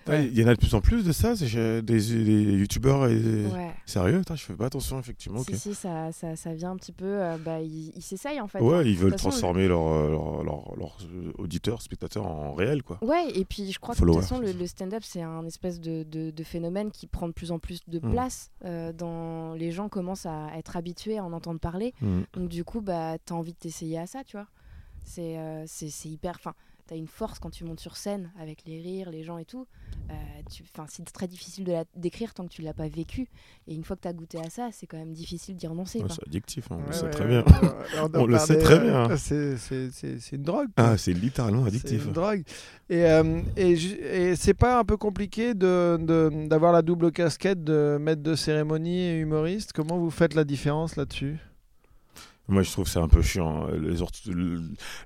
Ouais, Il y en a de plus en plus de ça, des, des youtubeurs et Ouais. sérieux, je fais pas attention effectivement. Si, si, ça, ça, ça vient un petit peu. euh, bah, ils ils s'essayent en fait. Ouais, hein. ils veulent façon, transformer leurs leur, leur, leurs auditeurs, spectateurs en réel quoi. Ouais, et puis je crois que de toute façon, le, stand-up, c'est un espèce de, de- de phénomène qui prend de plus en plus de Mm. place. euh, dans... Les gens commencent à être habitués à en entendre parler. Mm. Donc, du coup, bah, t'as envie de t'essayer à ça, tu vois. C'est euh, c'est c'est hyper. Enfin, t'as une force quand tu montes sur scène avec les rires, les gens et tout. Euh, c'est très difficile de la décrire tant que tu l'as pas vécu. Et une fois que t'as goûté à ça, c'est quand même difficile d'y renoncer. Ouais, c'est addictif, hein, on le sait ouais, très bien. [laughs] On, le sait très bien. C'est c'est- c'est- c'est une drogue. Ah, c'est littéralement C'est addictif. une drogue. Et, euh, et, c'est pas un peu compliqué de- de- d'avoir la double casquette de maître de cérémonie et humoriste? Comment vous faites la différence là-dessus? Moi, je trouve c'est un peu chiant. hein.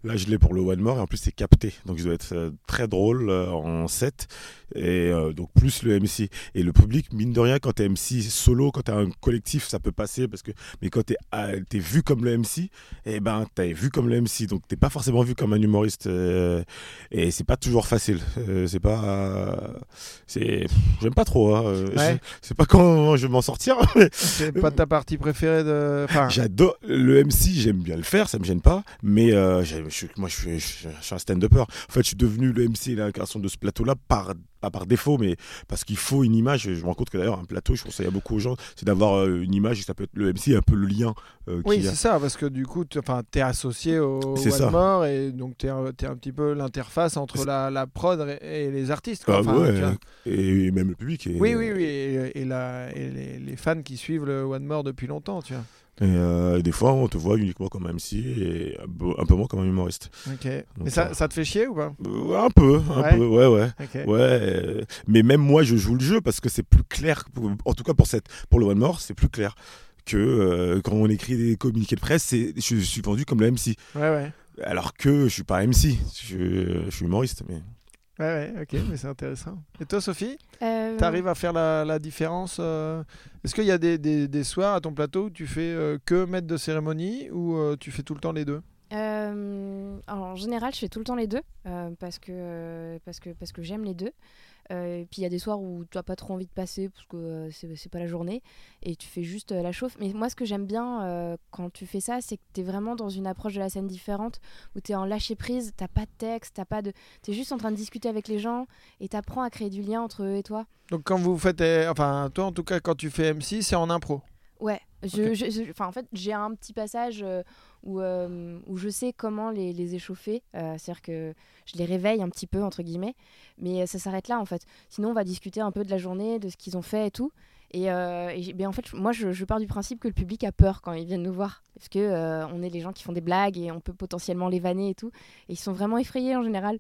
Là, je l'ai pour le One More, et en plus, c'est capté. Donc, je dois être euh, très drôle euh, en 7. Et euh, donc, plus le MC. Et le public, mine de rien, quand t'es MC solo, quand t'es un collectif, ça peut passer. Parce que... Mais quand t'es ah, t'es vu comme le MC, eh ben, t'es vu comme le MC. Donc, t'es pas forcément vu comme un humoriste. euh, Et c'est pas toujours facile. Euh, C'est pas. C'est. J'aime pas trop. hein. Ouais. C'est pas quand je vais m'en sortir. [laughs] mais C'est pas ta partie préférée de. Enfin, J'adore le MC, j'aime bien le faire, ça me gêne pas, mais j'aime- je suis- moi je suis, je je suis un stand-upper. En fait, je suis devenu le MC et l'incarnation de ce plateau-là par pas par défaut, mais parce qu'il faut une image. Je me rends compte que d'ailleurs un plateau, je conseille à beaucoup aux gens, c'est d'avoir euh, une image. Ça peut être le MC, un peu le lien. euh, oui, a. c'est ça, parce que du coup, tu es associé au. More et donc tu es, un petit peu l'interface entre la, la prod et, et les artistes. quoi. Ah, Enfin, ouais, vois. et, même le public. Et, Oui, oui, oui, et, et la- et les, les fans qui suivent le One More depuis longtemps, tu vois. Et euh, des fois, on te voit uniquement comme un MC et un peu- moins comme un humoriste. Ok. Et Donc, ça, euh, ça te fait chier ou pas? Euh, un peu, un Ouais. peu, ouais, ouais. Ouais, euh, mais même moi, je joue le jeu parce que c'est plus clair. pour- en tout cas, pour, cette, pour le One More, c'est plus clair que euh, quand on écrit des communiqués de presse. Je, suis vendu comme le MC. Ouais, ouais. Alors que je suis pas MC, je, je suis humoriste. Mais... Ouais, ouais, ok, mais c'est intéressant. Et toi, Sophie, Euh, t'arrives à faire la, la différence euh, Est-ce qu'il y a des, des, des soirs à ton plateau où tu fais euh, que maître de cérémonie ou euh, tu fais tout le temps les deux? Alors, en général, je fais tout le temps les deux parce que, parce que, parce que j'aime les deux. Euh, et puis il y a des soirs où tu n'as pas trop envie de passer parce que euh, c'est pas la journée et tu fais juste euh, la chauffe. Mais moi, ce que j'aime bien quand tu fais ça, c'est que tu es vraiment dans une approche de la scène différente où tu es en lâcher prise, t'as pas de texte, t'as pas de. Tu es juste en train de discuter avec les gens et tu apprends à créer du lien entre eux et toi. Donc quand vous faites, enfin toi en tout cas quand tu fais MC, c'est en impro. Ouais, je, Ok. je- je- enfin, en fait, j'ai un petit passage euh, où, euh, où je sais comment les, échauffer. Euh, C'est-à-dire que je les réveille un petit peu, entre guillemets. Mais euh, ça s'arrête là, en fait. Sinon, on va discuter un peu de la journée, de ce qu'ils ont fait et tout. Et, ben, en fait, moi, je, pars du principe que le public a peur quand ils viennent nous voir. Parce que on est les gens qui font des blagues et on peut potentiellement les vanner et tout. Et ils sont vraiment effrayés en général.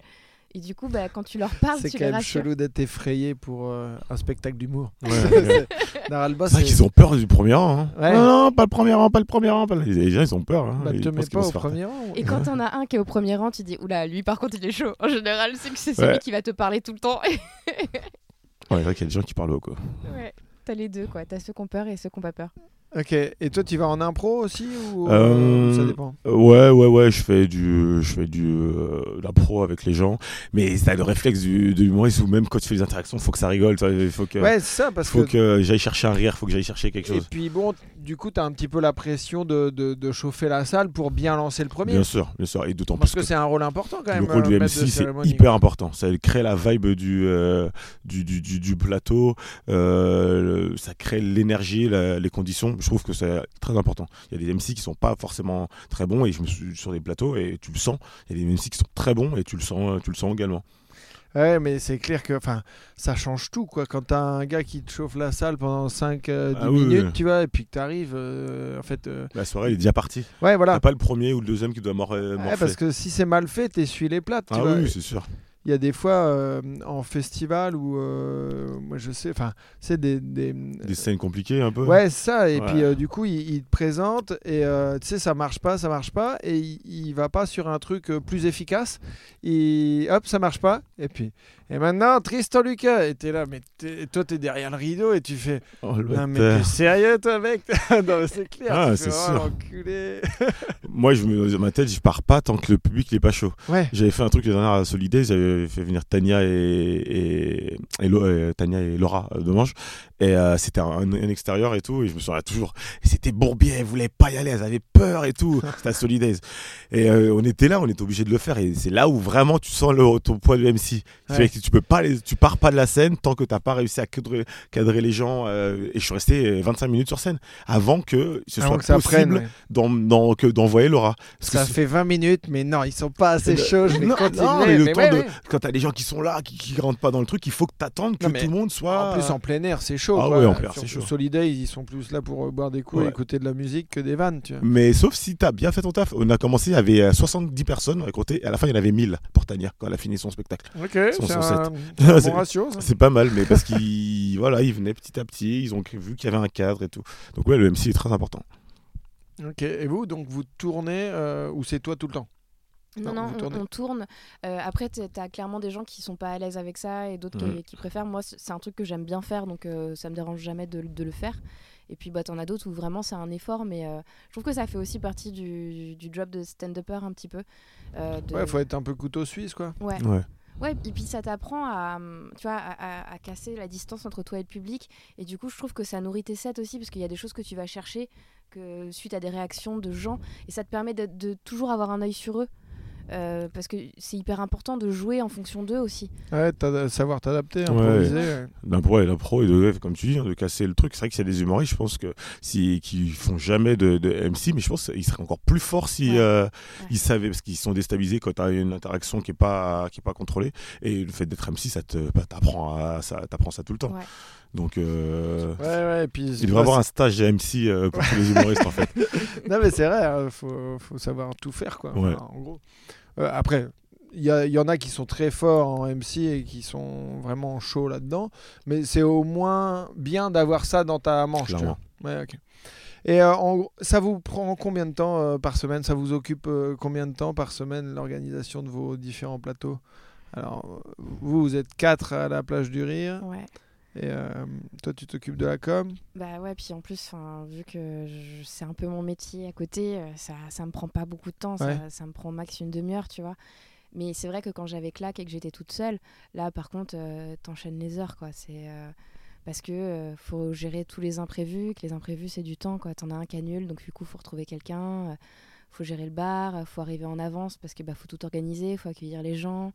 Et du coup, bah, quand tu leur parles, C'est tu quand les même rassures. chelou d'être effrayé pour euh, un spectacle d'humour. Ouais. [laughs] Naralba, C'est vrai qu'ils ont peur du premier rang. hein. Ouais. Non, non, pas le premier rang, pas le premier rang. pas le- Les gens, ils ont peur. Hein. Bah, Ils te pensent mets qu'ils pas vont au se faire- premier rang. Et quand t'en as un qui est au premier rang, tu dis Oula, lui par contre il est chaud. En général, c'est que c'est celui Ouais. qui va te parler tout le temps. [laughs] Ouais, c'est vrai qu'il y a des gens qui parlent haut, quoi. ouais, t'as les deux quoi. T'as ceux qui ont peur et ceux qui ont pas peur. Ok. Et toi, tu vas en impro aussi ou Euh, ça dépend? Euh, Ouais, ouais, ouais, je fais du, je fais du, euh, de la pro avec les gens, mais ça a le réflexe du, de l'humoriste où même quand tu fais des interactions, faut que ça rigole, il faut que, Ouais, ça parce faut que. que j'aille chercher un rire, faut que j'aille chercher quelque Et chose. puis bon, du coup, tu as un petit peu la pression de, de, de chauffer la salle pour bien lancer le premier. Bien sûr, bien sûr, et d'autant Parce plus que c'est un rôle important quand le même. rôle euh, du de MC c'est hyper important. Ça crée la vibe du, euh, du, du, du, du plateau, euh, ça crée l'énergie, les conditions. Je trouve que c'est très important. Il y a des MC qui sont pas forcément très bons et je me suis sur des plateaux et tu le sens. Il y a des MC qui sont très bons et tu le sens, tu le sens également. Ouais, mais c'est clair que enfin, ça change tout. quoi. Quand t'as un gars qui te chauffe la salle pendant 5-10 Ah oui, minutes, oui. tu vois, et puis que t'arrives, euh, en fait. euh, La soirée, est déjà parti. Ouais, voilà. T'as pas le premier ou le deuxième qui doit mor- euh, Ouais, morfler. parce que si c'est mal fait, t'essuies les plates. tu Ah vois. oui, c'est sûr. Il y a des fois euh, en festival où, euh, moi je sais, enfin, c'est des. des, Des scènes compliquées un peu. Ouais, c'est ça. Et Ouais. puis euh, du coup, il, il te présente et tu sais, ça marche pas, ça marche pas. Et il, il va pas sur un truc plus efficace. Et hop, ça marche pas. Et puis, et maintenant, Tristan Lucas. T'es là, mais et toi, t'es derrière le rideau et tu fais. Oh, Non, mais t'es sérieux, toi, mec? [laughs] Non, c'est clair. Ah, c'est oh, sûr. [laughs] Moi, je me, dans ma tête, je pars pas tant que le public n'est pas chaud. Ouais. J'avais fait un truc la dernière à Solidays, j'avais fait venir Tania et, et, et Lo- euh, Tania et Laura euh, de Manche. Et euh, c'était un, un extérieur et tout. Et je me souviens toujours. C'était Bourbier, elles voulaient pas y aller, elles avaient peur et tout. [laughs] C'était à Solidays. Et euh, on était là, on était obligé de le faire. Et c'est là où vraiment tu sens le, ton poids de MC. Ouais. Tu peux pas les- tu pars pas de la scène tant que t'as pas réussi à cadrer, cadrer les gens. euh, et je suis resté 25 minutes sur scène avant que ce Avant soit que ça possible ouais. d'en- d'en- que d'envoyer Laura. Parce Ça fait 20 minutes, mais non, ils sont pas assez chauds. Je vais non, continuer. non, mais le mais temps ouais, de. ouais. Quand t'as des gens qui sont là, qui, qui rentrent pas dans le truc, il faut que t'attendes que Non, tout le monde soit. En plus, en plein air, c'est chaud. Ah quoi. ouais, en plein air, Sur- c'est chaud. Solidays, ils sont plus là pour euh, boire des coups et écouter de la musique que des vannes, tu vois. Mais sauf si t'as bien fait ton taf. On a commencé, il y avait euh, 70 personnes à côté, et à la fin, il y en avait 1000 pour Tania quand elle a fini son spectacle. Ok, c'est sur un, [laughs] c'est bon ratio. pas mal, mais parce qu'ils [laughs] voilà, ils venaient petit à petit, ils ont vu qu'il y avait un cadre et tout. Donc, ouais, le MC est très important. Ok, et vous, donc vous tournez euh, ou c'est toi tout le temps? Non, Non, on, tourne. Euh, après, tu as clairement des gens qui sont pas à l'aise avec ça et d'autres qui- qui, préfèrent. Moi, c'est un truc que j'aime bien faire, donc euh, ça me dérange jamais de, de le faire. Et puis, bah, t'en as d'autres où vraiment c'est un effort, mais euh, je trouve que ça fait aussi partie du, du job de stand-upper un petit peu. euh, de- Ouais, faut être un peu couteau suisse, quoi. Ouais. Ouais. Ouais, et puis ça t'apprend à, hum, à, casser la distance entre toi et le public. Et du coup, je trouve que ça nourrit tes sets aussi, parce qu'il y a des choses que tu vas chercher suite à des réactions de gens. Et ça te permet de, de toujours avoir un œil sur eux. Euh, parce que c'est hyper important de jouer en fonction d'eux aussi. Ouais, t'as- savoir t'adapter, Ouais. improviser. ouais. L'impro et l'impro et de, comme tu dis, hein, de casser le truc. C'est vrai qu'il y a des humoristes, je pense que si qui font jamais de, de MC, mais je pense qu'ils seraient encore plus forts si Ouais. euh, Ouais. ils savaient parce qu'ils sont déstabilisés quand tu as une interaction qui est pas qui est pas contrôlée. Et le fait d'être MC, ça te bah, t'apprends à ça, t'apprends ça tout le temps. Donc euh, Ouais, ouais, et puis. il devrait avoir un stage MC euh, pour [laughs] tous les humoristes en fait. [laughs] Non, mais c'est vrai, hein, faut, faut savoir tout faire, quoi. Ouais. Enfin, en gros. Euh, après, il y, il en a qui sont très forts en MC et qui sont vraiment chauds là-dedans, mais c'est au moins bien d'avoir ça dans ta manche. tu Clairement. vois. Ouais, ok. Et euh, en ça vous prend combien de temps euh, par semaine? Ça vous occupe euh, combien de temps par semaine l'organisation de vos différents plateaux? Alors, vous, vous êtes quatre à la plage du rire, Ouais. Et euh, toi, tu t'occupes de la com? Bah ouais, puis en plus, vu que c'est un peu mon métier à côté, euh, ça, ça me prend pas beaucoup de temps, Ouais. ça, ça me prend max une demi-heure, tu vois. Mais c'est vrai que quand j'avais claque et que j'étais toute seule, là par contre, euh, t'enchaînes les heures, quoi. C'est parce que euh, faut gérer tous les imprévus, que les imprévus c'est du temps, quoi. T'en as un qui annule, donc du coup faut retrouver quelqu'un, euh, faut gérer le bar, faut arriver en avance parce que bah faut tout organiser, faut accueillir les gens.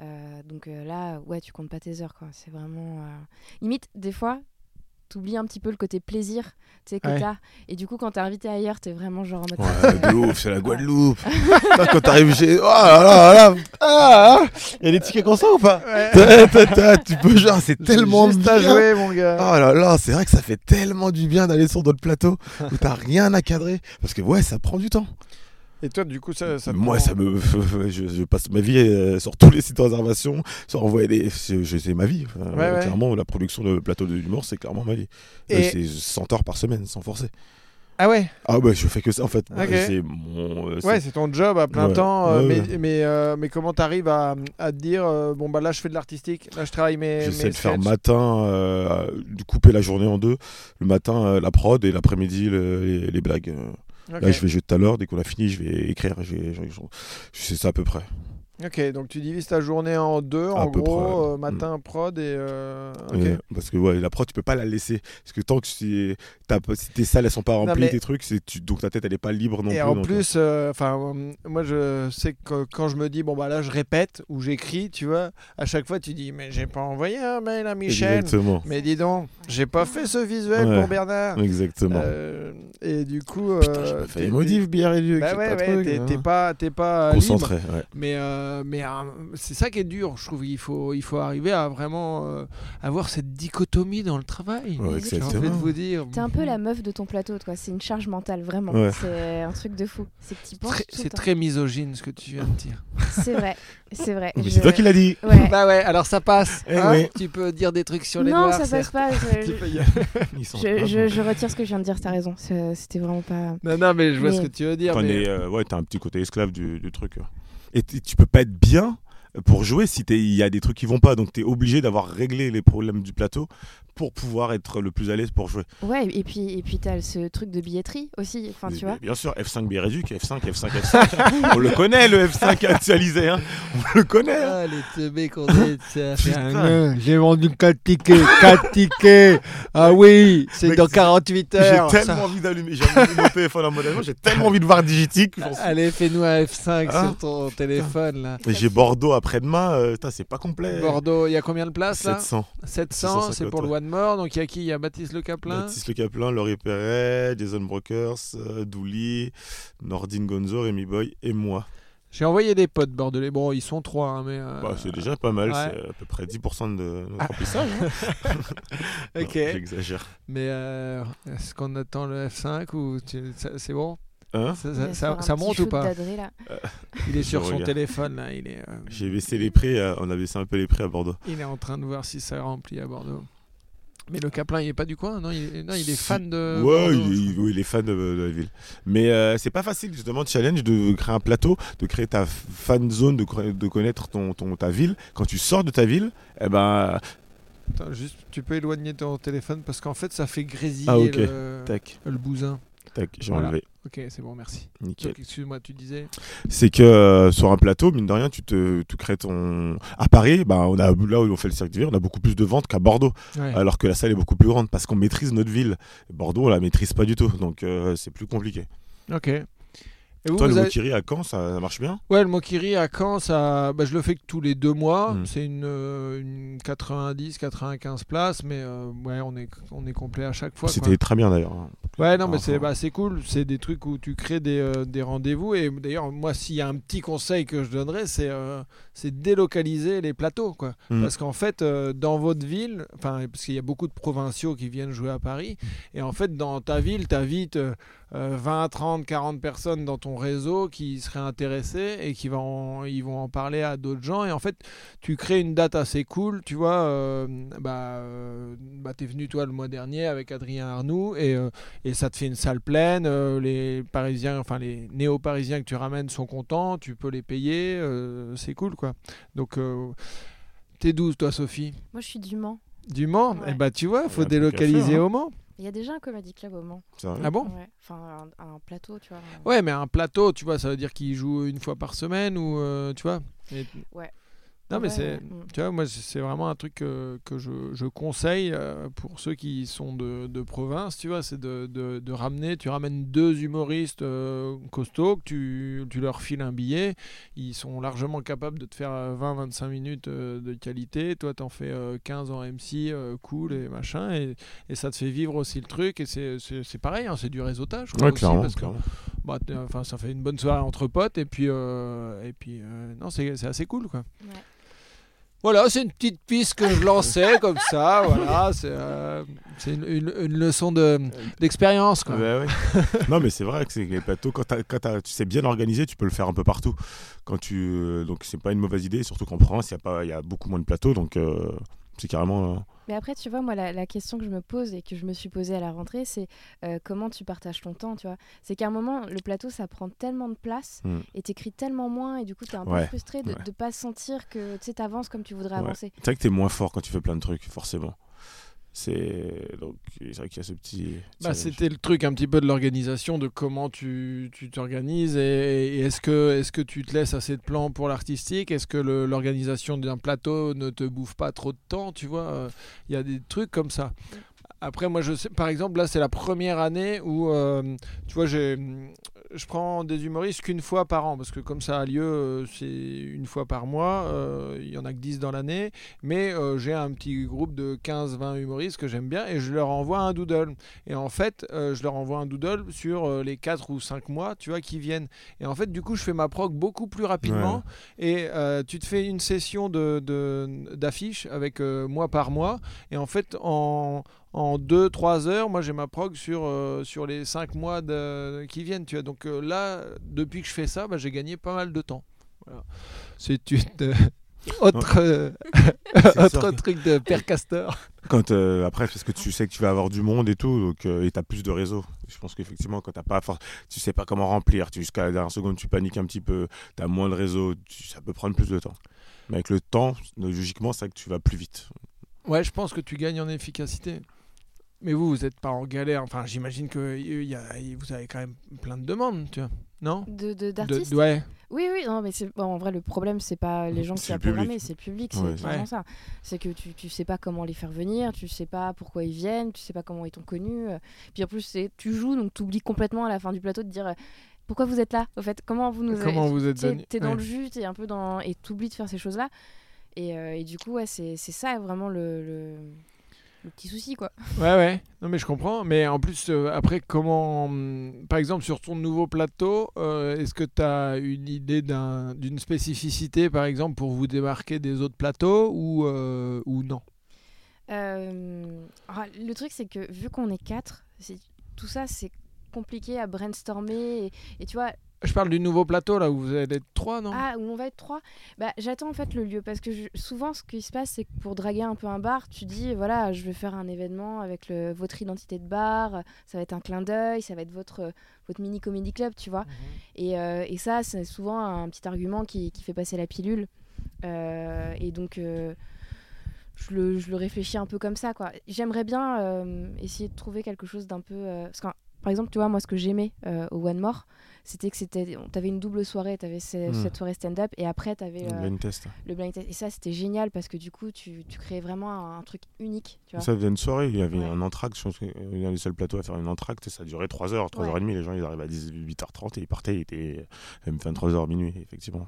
Euh, donc euh, là, ouais, tu comptes pas tes heures, quoi. C'est vraiment euh, limite des fois. T'oublies un petit peu le côté plaisir tu sais, que Ouais. t'as. Et du coup, quand t'es invité ailleurs, t'es vraiment genre en mode. Ouais, [laughs] de ouf, c'est la Guadeloupe. [laughs] Putain, quand t'arrives chez. Oh là là là Ah, ah. Il y a des tickets comme ça ou pas Ta, ta, ta, Tu peux, genre, c'est tellement Juste à bien. jouer, mon gars. Oh là là, c'est vrai que ça fait tellement du bien d'aller sur d'autres plateaux où t'as rien à cadrer. Parce que ouais, ça prend du temps. Et toi, du coup, ça, ça Moi, prend- ça me. [laughs] Je, je passe ma vie euh, sur tous les sites de réservation, sur envoyer des. C'est ma vie. Ouais, ouais. Clairement, la production de plateau de l'humour, c'est clairement ma vie. Et- Euh, C'est 100 heures par semaine, sans forcer. Ah ouais? Ah bah, je fais que ça en fait. C'est mon. euh, Ouais, c'est ton job à plein Ouais. temps. euh, Ouais, mais, ouais. mais, euh, mais comment t'arrives à, à te dire bon bah là je fais de l'artistique, là je travaille mes. J'essaie mes de faire matin, de couper la journée en deux. Le matin, la prod et l'après-midi, le- les, les blagues. Là, je vais jouer tout à l'heure. Dès qu'on a fini, je vais écrire. Je, vais- je, je- je sais ça à peu près. Ok, donc tu divises ta journée en deux, À en peu gros, près, euh, matin prod et. euh, parce que ouais, la prod, tu peux pas la laisser. Parce que tant que si, pas- si tes salles elles sont pas remplies, mais- tes trucs, c'est tu, donc ta tête elle est pas libre non Et plus. en donc, plus, euh, enfin, euh, moi je sais que quand je me dis bon bah là je répète ou j'écris, tu vois, à chaque fois tu dis mais j'ai pas envoyé un mail à Michel. Exactement. Mais dis donc, j'ai pas fait ce visuel Ouais. pour Bernard. Exactement. Et du coup, Putain, j'ai pas fait les modifs, bière et Luc. Bah ouais, pas ouais, truc, t'es hein. t'es pas, pas libre. Concentré. Ouais. Mais, euh, mais euh, c'est ça qui est dur, je trouve. Il faut, il faut arriver à vraiment euh, avoir cette dichotomie dans le travail. Ouais, J'ai envie de exactement. vous dire. T'es un peu la meuf de ton plateau, toi. C'est une charge mentale, vraiment. Ouais. C'est un truc de fou. C'est C'est très misogyne ce que tu viens de dire. C'est vrai, c'est vrai. [laughs] Mais Je- c'est toi qui l'as dit. Ouais. [laughs] Bah ouais, alors ça passe. Eh hein. oui. Tu peux dire des trucs sur les non, noirs. ça passe certes. pas. [laughs] Je, Tu peux y Ils sont je, pas je- bons. je retire ce que je viens de dire. T'as raison. C'était vraiment pas. Non, non, mais je vois Mais- ce que tu veux dire. T'en mais- euh, ouais, un petit côté esclave du, du truc. Et tu peux pas être bien pour jouer si t'es- il y a des trucs qui vont pas. Donc t'es obligé d'avoir réglé les problèmes du plateau pour pouvoir être le plus à l'aise pour jouer. Ouais, et puis, et puis t'as ce truc de billetterie aussi. Enfin, tu vois. Bien sûr, F5 Biréduc, F5, F5, F5. on le connaît le F5 actualisé, hein. On le connaît. hein. Ah, les teubés qu'on un- J'ai vendu 4 tickets, 4 tickets. Ah oui, c'est dans c'est- 48 J'ai heures. tellement ça. envie d'allumer, j'ai envie de mon téléphone en mode j'ai tellement envie de voir Digitic. Allez, fais-nous un F5 Ah, sur ton téléphone là. Mais J'ai Bordeaux après-demain, euh, c'est pas complet. Bordeaux, il y a combien de places là 700. 700, c'est 650, pour le ouais. One More. Donc il y a qui? Il y a Baptiste Le Caplin. Baptiste Le Caplin, Laurie Perret, Jason Brokers, euh, Douli, Nordine Gonzo, Rémi Boy et moi. J'ai envoyé des potes bordelais. Bon, ils sont trois, hein, mais. euh, Bah, c'est déjà pas mal, ouais. c'est à peu près 10% de notre Ah. remplissage. hein. [laughs] Ok. J'exagère. Mais euh, est-ce qu'on attend le F5 ou tu- c'est bon? Hein Ça, monte ou pas là. Il est sur son regarde. téléphone là. Il est, euh, J'ai baissé les prix, euh, on a baissé un peu les prix à Bordeaux. il est en train de voir si ça remplit à Bordeaux. Mais le Caplin, il est pas du coin Non, il est, non, il est fan de. ouais, Bordeaux. il, il- oui, il est fan de, de la ville. Mais euh, c'est pas facile, justement, de challenge, de créer un plateau, de créer ta fan zone, de, de connaître ton, ton, ta ville. Quand tu sors de ta ville, eh ben, Attends, juste, tu peux éloigner ton téléphone parce qu'en fait, ça fait grésiller Ah, le, tac, le bousin. Tac, j'ai Voilà. enlevé. Ok, c'est bon, merci. Nickel. Excuse-moi, tu disais. c'est que euh, sur un plateau, mine de rien, tu te tu crées ton. À Paris, bah, on a, là où on fait le cirque d'hiver, on a beaucoup plus de ventes qu'à Bordeaux, Ouais. alors que la salle est beaucoup plus grande parce qu'on maîtrise notre ville. Bordeaux, on la maîtrise pas du tout, donc euh, c'est plus compliqué. Ok. Et vous, Toi, vous le avez- Mokiri à Caen, ça, ça marche bien? Ouais, le Mokiri à Caen, ça, bah, je le fais que tous les deux mois. Mm. C'est une, euh, une 90-95 places, mais euh, ouais, on est, on est complet à chaque fois. C'était très bien d'ailleurs. hein. Ouais, non, mais Enfin. c'est bah, c'est cool. C'est des trucs où tu crées des, euh, des rendez-vous. Et d'ailleurs, moi, s'il y a un petit conseil que je donnerais, c'est euh, c'est délocaliser les plateaux. Quoi. Mm. Parce qu'en fait, euh, dans votre ville, parce qu'il y a beaucoup de provinciaux qui viennent jouer à Paris, et en fait, dans ta ville, tu as vite euh, euh, 20, 30, 40 personnes dans ton réseau qui seraient intéressées et qui vont, ils vont en parler à d'autres gens. Et en fait, tu crées une date assez cool. Tu vois, euh, bah, euh, bah, tu es venu, toi, le mois dernier avec Adrien Arnoux, et, et ça te fait une salle pleine. les Parisiens, enfin, les néo-parisiens que tu ramènes sont contents, tu peux les payer, c'est cool, quoi. Donc, euh, t'es 12, toi, Sophie Moi, je suis du Mans. Du Mans Ouais. Eh bah, tu vois, faut délocaliser hein. au Mans. Il y a déjà un comedy club au Mans. Ah bon Ouais. Enfin, un, un plateau, tu vois. Ouais, mais un plateau, tu vois, ça veut dire qu'il joue une fois par semaine ou euh, tu vois. Et- Ouais. Non, mais Ouais, c'est, ouais. Tu vois, moi, c'est vraiment un truc que, que je, je conseille euh, pour ceux qui sont de, de province, tu vois, c'est de, de, de ramener, tu ramènes deux humoristes euh, costauds, que tu, tu leur files un billet, ils sont largement capables de te faire 20-25 minutes euh, de qualité, toi, t'en fais euh, 15 en MC, cool et machin, et, et ça te fait vivre aussi le truc, et c'est, c'est, c'est pareil, hein, c'est du réseautage. quoi, Ouais, aussi, clairement. parce que clairement. bah, enfin, ça fait une bonne soirée entre potes et puis, euh, et puis euh, non, c'est c'est assez cool quoi. Voilà, c'est une petite piste que je lançais comme ça. [laughs] Voilà, c'est euh, c'est une, une- une leçon de- d'expérience ouais. non, mais c'est vrai que les plateaux, quand, tu sais bien organiser, tu peux le faire un peu partout. Quand tu, euh, donc c'est pas une mauvaise idée, surtout qu'en province, il y a pas, il y a beaucoup moins de plateaux, donc euh, c'est carrément. euh, Mais après, tu vois, moi, la, la question que je me pose et que je me suis posée à la rentrée, c'est euh, comment tu partages ton temps, tu vois? C'est qu'à un moment, le plateau, ça prend tellement de place Mm. et t'écris tellement moins et du coup, t'es un peu frustré de ouais. ne pas sentir que tu sais, t'avances comme tu voudrais Ouais. avancer. C'est vrai que t'es moins fort quand tu fais plein de trucs, forcément. C'est donc c'est vrai qu'il y a ce petit. Bah. C'était le truc un petit peu de l'organisation, de comment tu tu t'organises et, et est-ce que, est que tu te laisses assez de plans pour l'artistique? Est-ce que le- l'organisation d'un plateau ne te bouffe pas trop de temps Tu vois, il y a des trucs comme ça. Après, moi, je sais, par exemple, là, c'est la première année où, euh, tu vois, j'ai je prends des humoristes qu'une fois par an, parce que comme ça a lieu, euh, c'est une fois par mois, euh, il y en a que 10 dans l'année, mais euh, j'ai un petit groupe de 15-20 humoristes que j'aime bien, et je leur envoie un doodle. Et en fait, euh, je leur envoie un doodle sur les 4 ou 5 mois, tu vois, qui viennent. Et en fait, du coup, je fais ma prog beaucoup plus rapidement, et tu te fais une session de, de- d'affiches avec mois par mois, et en fait, en en 2-3 heures, moi j'ai ma prog sur, euh, sur les 5 mois de- qui viennent. Tu vois. Donc euh, là, depuis que je fais ça, bah, j'ai gagné pas mal de temps. Voilà. C'est une euh, [laughs] autre, truc de Père Castor. Quand après, parce que tu sais que tu vas avoir du monde et tout, donc et t'as plus de réseau. Je pense qu'effectivement, quand t'as pas, for- tu sais pas comment remplir, tu jusqu'à la dernière seconde, tu paniques un petit peu, t'as moins de réseau, tu- ça peut prendre plus de temps. Mais avec le temps, logiquement, c'est vrai que tu vas plus vite. Ouais, je pense que tu gagnes en efficacité. Mais vous, vous n'êtes pas en galère. Enfin, j'imagine que y- y a- y- vous avez quand même plein de demandes, tu vois. Non? De, de- De- d'artistes Ouais. Oui, oui, non, mais c'est bon, en vrai, le problème, c'est pas les gens qui a programmé, public. c'est le public, c'est Ouais. clairement Ouais. ça. C'est que tu, tu sais pas comment les faire venir, tu sais pas pourquoi ils viennent, tu sais pas comment ils t'ont connu. euh. Puis en plus, c'est tu joues, donc tu oublies complètement à la fin du plateau de dire euh, pourquoi vous êtes là, au fait, comment vous nous avez- Comment vous êtes T'es t'es dans Ouais. le jus, t'es un peu dans. Et t'oublies de faire ces choses-là. Et, euh, et du coup, ouais, c'est c'est ça vraiment le, le, le petit souci, quoi. Ouais, ouais. Non, mais je comprends. Mais en plus, euh, après, comment. hum, Par exemple, sur ton nouveau plateau, euh, est-ce que tu as une idée d'un- d'une spécificité, par exemple, pour vous démarquer des autres plateaux ou, euh, ou non? Euh, ah, le truc, c'est que vu qu'on est quatre, c'est- tout ça, c'est compliqué à brainstormer. Et, et tu vois, Je parle du nouveau plateau, là, où vous allez être trois, non? Ah, où on va être trois, bah, j'attends en fait le lieu. Parce que je- souvent, ce qui se passe, c'est que pour draguer un peu un bar, tu dis voilà, je vais faire un événement avec le- votre identité de bar, ça va être un clin d'œil, ça va être votre, votre mini comedy club, tu vois. Et, euh, et ça, c'est souvent un petit argument qui, qui fait passer la pilule. Euh, et donc, euh, je, le, je le réfléchis un peu comme ça. quoi. J'aimerais bien essayer de trouver quelque chose d'un peu. parce que, par exemple, tu vois, moi, ce que j'aimais au One More, c'était que c'était, t'avais une double soirée. T'avais ce- Hmm. cette soirée stand-up et après, t'avais On euh, une test. le blind test. Et ça, c'était génial parce que du coup, tu, tu créais vraiment un, un truc unique. Tu vois. Ça faisait une soirée, il y avait Ouais. un entracte, pense qu'il y a des seuls plateaux à faire une entracte, et ça durait 3 heures, 3h30, les gens ils arrivaient à 18h30 et ils partaient, il était même 23h minuit, effectivement.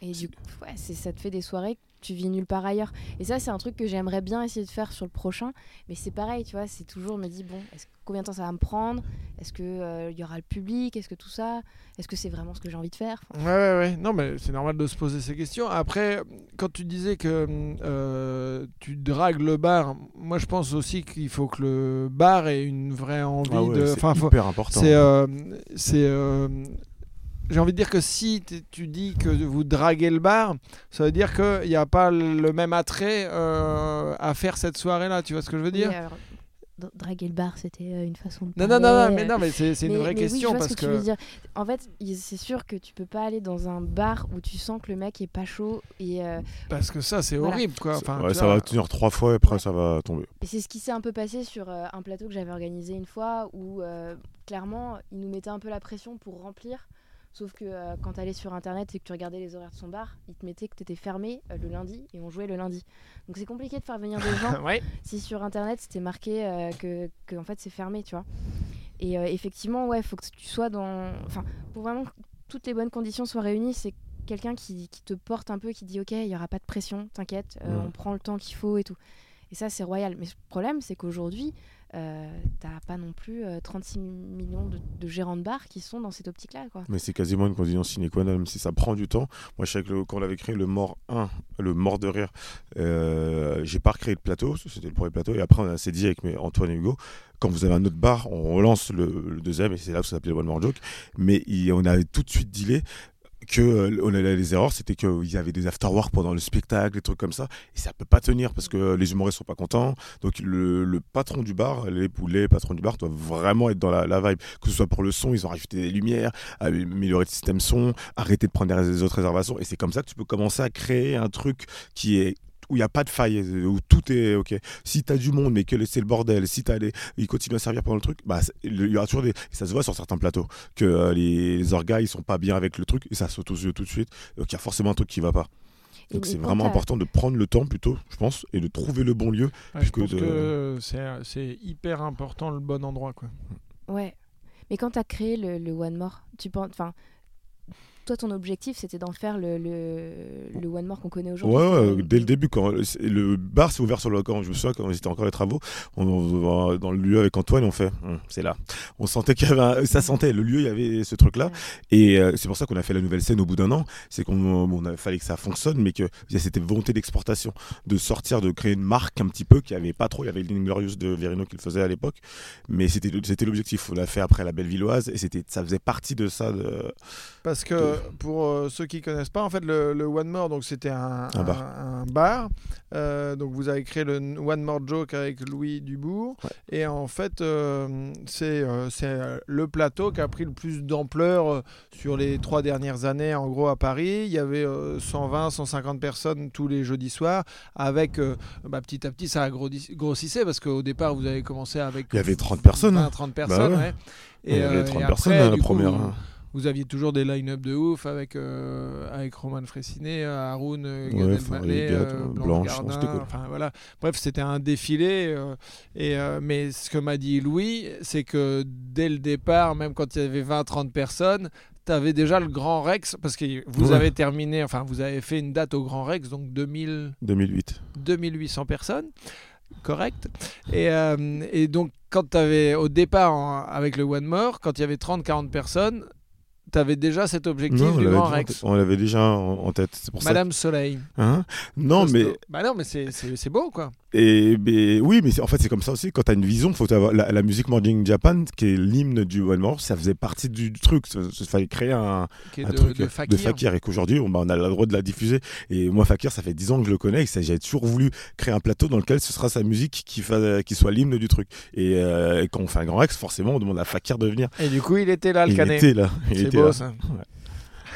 Et du coup, ouais, ça te fait des soirées tu vis nulle part ailleurs. Et ça, c'est un truc que j'aimerais bien essayer de faire sur le prochain. Mais c'est pareil, tu vois, c'est toujours me dit, bon, est-ce, combien de temps ça va me prendre? Est-ce qu'il y aura le public? Est-ce que tout ça? Est-ce que c'est vraiment ce que j'ai envie de faire? Enfin, Ouais, ouais, ouais. Non, mais c'est normal de se poser ces questions. Après, quand tu disais que euh, tu dragues le bar, moi je pense aussi qu'il faut que le bar ait une vraie envie Ah ouais, de. c'est Enfin, faut- hyper important. C'est. euh, c'est, euh, J'ai envie de dire que si tu dis que vous draguez le bar, ça veut dire qu'il n'y a pas le même attrait euh, à faire cette soirée-là. Tu vois ce que je veux dire? oui, alors, draguer le bar, c'était euh, une façon de. Non, non, non, non, parler, mais euh, non, mais c'est c'est une mais- vraie mais oui, question je vois parce ce que, que. tu veux dire. En fait, c'est sûr que tu peux pas aller dans un bar où tu sens que le mec est pas chaud et, euh, Parce que ça, c'est Voilà. horrible, quoi. Ça- Enfin, ouais, tu ça vois, va tenir trois fois et après ça va tomber. Et c'est ce qui s'est un peu passé sur euh, un plateau que j'avais organisé une fois où euh, clairement ils nous mettaient un peu la pression pour remplir. Sauf que euh, quand tu allais sur internet et que tu regardais les horaires de son bar, ils te mettaient que tu étais fermé euh, le lundi et on jouait le lundi. Donc c'est compliqué de faire venir des gens [laughs] ouais. si sur internet c'était marqué euh, que, que en fait c'est fermé, tu vois. Et effectivement, ouais, faut que tu sois dans. Enfin, pour vraiment que toutes les bonnes conditions soient réunies, c'est quelqu'un qui, qui te porte un peu, qui dit ok, il y aura pas de pression, t'inquiète, Ouais. on prend le temps qu'il faut et tout. Et ça, c'est royal. Mais le problème, c'est qu'aujourd'hui, euh, t'as pas non plus euh, 36 millions de, gérants de bars qui sont dans cette optique-là. Mais c'est quasiment une condition sine qua non, même si ça prend du temps. Moi, je sais que quand on avait créé le Mort 1, le Mort de rire, euh, j'ai pas recréé de plateau, c'était le premier plateau, et après on s'est dit avec mes Antoine et Hugo, quand vous avez un autre bar, on relance le, deuxième, et c'est là que ça s'appelait One More Joke. Mais on avait tout de suite dealé que euh, les erreurs, c'était qu'il y avait des afterwork pendant le spectacle, des trucs comme ça, et ça peut pas tenir parce que les humoristes sont pas contents. Donc le, patron du bar, les ou les patrons du bar doivent vraiment être dans la, vibe, que ce soit pour le son, ils ont rajouté des lumières, améliorer le système son, arrêter de prendre des autres réservations, et c'est comme ça que tu peux commencer à créer un truc qui est où il n'y a pas de faille, où tout est ok. Si tu as du monde, mais que c'est le bordel, si t'as les... ils continuent à servir pendant le truc, bah, il y aura toujours des. Ça se voit sur certains plateaux, que euh, les, les orgas, ils sont pas bien avec le truc, et ça saute aux yeux tout de suite. Donc il y a forcément un truc qui va pas. Donc c'est vraiment important de prendre le temps plutôt, je pense, et de trouver le bon lieu. Ouais, je que pense de- que c'est c'est hyper important le bon endroit, quoi. Ouais. Mais quand tu as créé le, le One More, tu penses, enfin, toi, ton objectif, c'était d'en faire le, le, le One More qu'on connaît aujourd'hui. Ouais, dès le début, quand le- bar s'est ouvert sur le quand je me souviens quand c'était encore les travaux, on, on- dans le lieu avec Antoine, on fait, Hum, c'est là. On sentait qu'il y avait, un- ça sentait le lieu, il y avait ce truc-là, Ouais. et euh, c'est pour ça qu'on a fait la nouvelle scène au bout d'un an. C'est qu'on on a fallait que ça fonctionne, mais que il y a cette volonté d'exportation, de sortir, de créer une marque un petit peu qui avait pas trop. Il y avait l'Inglorious de Verino qui le faisait à l'époque, mais c'était c'était l'objectif. On l'a fait après la Bellevilloise, et c'était ça faisait partie de ça. De... Parce que pour euh, ceux qui connaissent pas, en fait, le, le One More, donc c'était un, Un bar. un- un bar. Euh, donc vous avez créé le One More Joke avec Louis Dubourg. Ouais. Et en fait, euh, c'est euh, le plateau qui a pris le plus d'ampleur sur les trois dernières années, en gros, à Paris. Il y avait euh, 120, 150 personnes tous les jeudis soirs. Avec, bah, petit à petit, ça a grossi- grossissait parce qu'au départ, vous avez commencé avec. Il y avait 30 personnes. 20, 30 personnes, ouais. ouais. Il y avait euh, 30 et personnes après, à la coup, première. Vous- aviez toujours des line-up de ouf avec, euh, avec Roman Fressinet, euh, Haroun, euh, Ouais, euh, toi, Blanche, Gardin, cool. enfin, voilà. Bref, c'était un défilé. euh, et, mais ce que m'a dit Louis, c'est que dès le départ, même quand il y avait 20-30 personnes, tu avais déjà le Grand Rex, parce que vous Ouais. avez terminé, enfin vous avez fait une date au Grand Rex, donc 2000, 2008. 2800 personnes, correct. Et, euh, et donc, quand tu avais au départ en- avec le One More, quand il y avait 30-40 personnes, tu avais déjà cet objectif Non, on du Grand Rex. On l'avait déjà en, en tête. Pour Madame Soleil. Hein? Non, mais. Bah non, mais c'est beau, quoi. Et oui, mais en fait, c'est comme ça aussi. Quand tu as une vision, faut avoir la, la musique Morning Japan, qui est l'hymne du One More, ça faisait partie du, du truc. Il fallait créer un, de, truc de Fakir. Et qu'aujourd'hui, on, bah, on a le droit de la diffuser. Et moi, Fakir, ça fait 10 ans que je le connais. Et j'ai toujours voulu créer un plateau dans lequel ce sera sa musique qui, fa- qui soit l'hymne du truc. Et, euh, et quand on fait un grand Rex, forcément, on demande à Fakir de venir. Et du coup, il était là, le il canet. était là. Il C'est était beau, là. ça.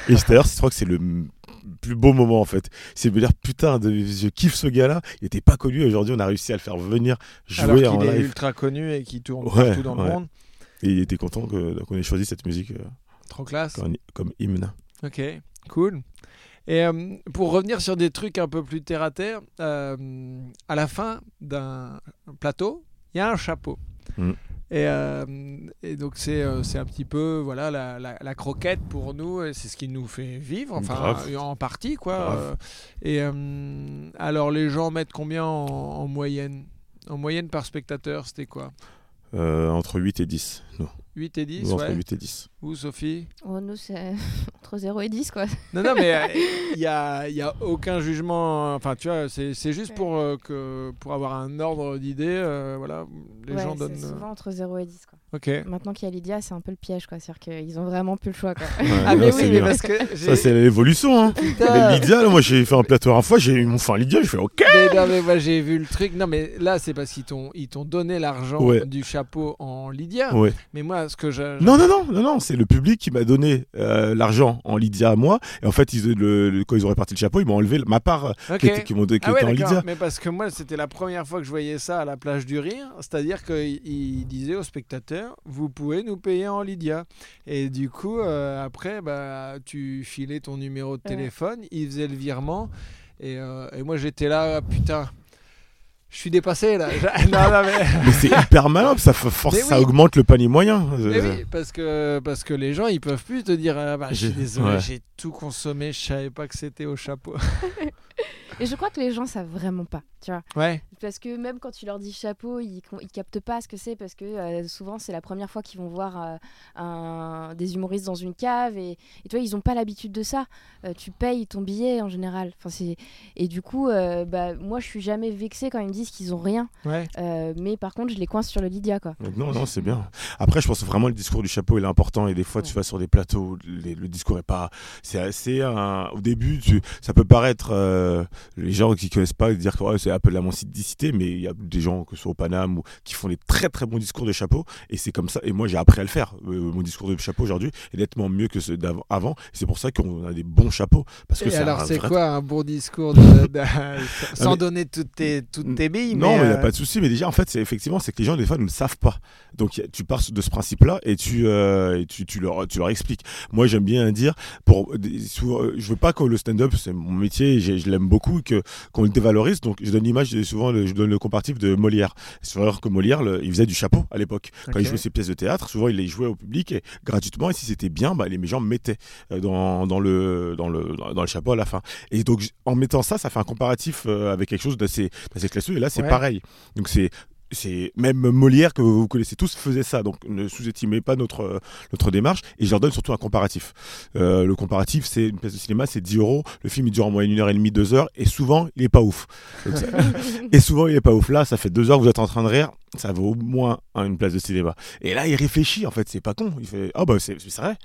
Et d'ailleurs, je crois que c'est le plus beau moment en fait. C'est de me dire putain, de, je kiffe ce gars-là. Il était pas connu. Aujourd'hui, on a réussi à le faire venir Alors jouer en qu'il est live. ultra connu et qui tourne Ouais, partout dans le monde. Et il était content qu'on ait choisi cette musique euh, Trop classe. comme, comme hymne. Ok, cool. Et euh, pour revenir sur des trucs un peu plus terre à terre, euh, à la fin d'un plateau, il y a un chapeau. Mm. Et, euh, et donc c'est euh, c'est un petit peu voilà la, la- la croquette pour nous, c'est ce qui nous fait vivre, enfin en partie quoi. Euh, et alors les gens mettent combien en, en moyenne? En moyenne par spectateur, c'était quoi? Entre 8 et 10. Non, 8 et 10 Nous, entre ouais. 8 et 10. Ou Sophie Oh, nous, c'est [laughs] entre 0 et 10, quoi. Non, non, mais [laughs] il n'y a, y a aucun jugement. Enfin, tu vois, c'est c'est juste pour, euh, que, pour avoir un ordre d'idée. euh, voilà, les Ouais, gens c'est donnent. euh, souvent entre 0 et 10, quoi. Maintenant qu'il y a Lydia, c'est un peu le piège, quoi. C'est-à-dire qu'ils ont vraiment plus le choix, quoi. Ouais, Ah, mais oui, mais bien. parce que. Ça, c'est l'évolution. Hein. Mais Lydia, là, moi, j'ai fait un plateau un fois. J'ai eu mon fin Lydia. Je fais OK. Mais non, mais moi j'ai vu le truc. Non, mais là c'est parce qu'ils t'ont ils t'ont donné l'argent Ouais. du chapeau en Lydia. Ouais. Mais moi, ce que je. Non, non, non, non, non, c'est le public qui m'a donné euh, l'argent en Lydia à moi. Et en fait, ils, le, le- quand ils ont réparti le chapeau, ils m'ont enlevé ma part qui, était, qui, m'ont- qui Ah était en. Lydia. Mais parce que moi, c'était la première fois que je voyais ça à la plage du Rire. C'est-à-dire qu'il disait aux spectateurs Vous pouvez nous payer en Lydia. Et du coup, euh, après, bah, tu filais ton numéro de Ouais. téléphone, il faisait le virement. Et, euh, et moi, j'étais là, putain. Je suis dépassé là. [laughs] non, non, mais... Mais c'est hyper malin, ça, force, ça augmente le panier moyen. Mais Euh, oui, parce que, parce que les gens, ils peuvent plus te dire ah bah, Je suis J'ai- désolé, ouais. j'ai tout consommé, je savais pas que c'était au chapeau. [laughs] Et je crois que les gens savent vraiment pas, tu vois. Ouais, Parce que même quand tu leur dis chapeau, ils, ils captent pas ce que c'est parce que euh, souvent c'est la première fois qu'ils vont voir euh, un- des humoristes dans une cave et, et toi ils ont pas l'habitude de ça. Euh, tu payes ton billet en général. Enfin, c'est... Et du coup, euh, bah, moi je suis jamais vexée quand ils me disent qu'ils ont rien. ouais. Euh, mais par contre, je les coince sur le Lydia quoi. Non, non, c'est bien. Après, je pense que vraiment le discours du chapeau il est important et des fois tu vas sur des plateaux, les- le discours est pas. C'est assez. un- Au début, tu... ça peut paraître euh, les gens qui connaissent pas dire que c'est un peu de la mendicité, mais il y a des gens que ce soit au Paname ou qui font des très très bons discours de chapeau et c'est comme ça. Et moi, j'ai appris à le faire. Euh, mon discours de chapeau aujourd'hui est nettement mieux que ceux d'avant. avant. C'est pour ça qu'on a des bons chapeaux parce que Et alors, c'est vrai- quoi un bon discours de, de- [laughs] sans mais- donner toutes tes, toutes tes billes Non, mais il n'y a euh, pas de souci. Mais déjà, en fait, c'est effectivement, c'est que les gens, des fois, ne le savent pas. Donc, a- tu pars de ce principe-là et, tu, euh, et tu, tu, leur, tu leur expliques. Moi, j'aime bien dire, pour, souvent, je veux pas que le stand-up, c'est mon métier, je l'aime beaucoup, beaucoup et que qu'on le dévalorise. Donc je donne l'image, souvent je donne le comparatif de Molière. C'est vrai que Molière, il faisait du chapeau à l'époque. Quand il jouait ses pièces de théâtre, souvent il les jouait au public et, gratuitement. Et si c'était bien, bah, les gens mettaient euh, dans, dans, le, dans, le, dans le chapeau à la fin. Et donc en mettant ça, ça fait un comparatif euh, avec quelque chose d'assez classique. Et là, c'est pareil. Donc c'est c'est même Molière que vous connaissez tous faisait ça, donc ne sous-estimez pas notre, notre démarche. Et je leur donne surtout un comparatif. Euh, le comparatif, c'est une pièce de cinéma, c'est 10 euros. Le film il dure en moyenne une heure et demie, deux heures, et souvent il est pas ouf. [laughs] et souvent il est pas ouf. Là, ça fait deux heures vous êtes en train de rire, ça vaut au moins une place de cinéma. Et là, il réfléchit. En fait, c'est pas con. Il fait ah bah c'est vrai.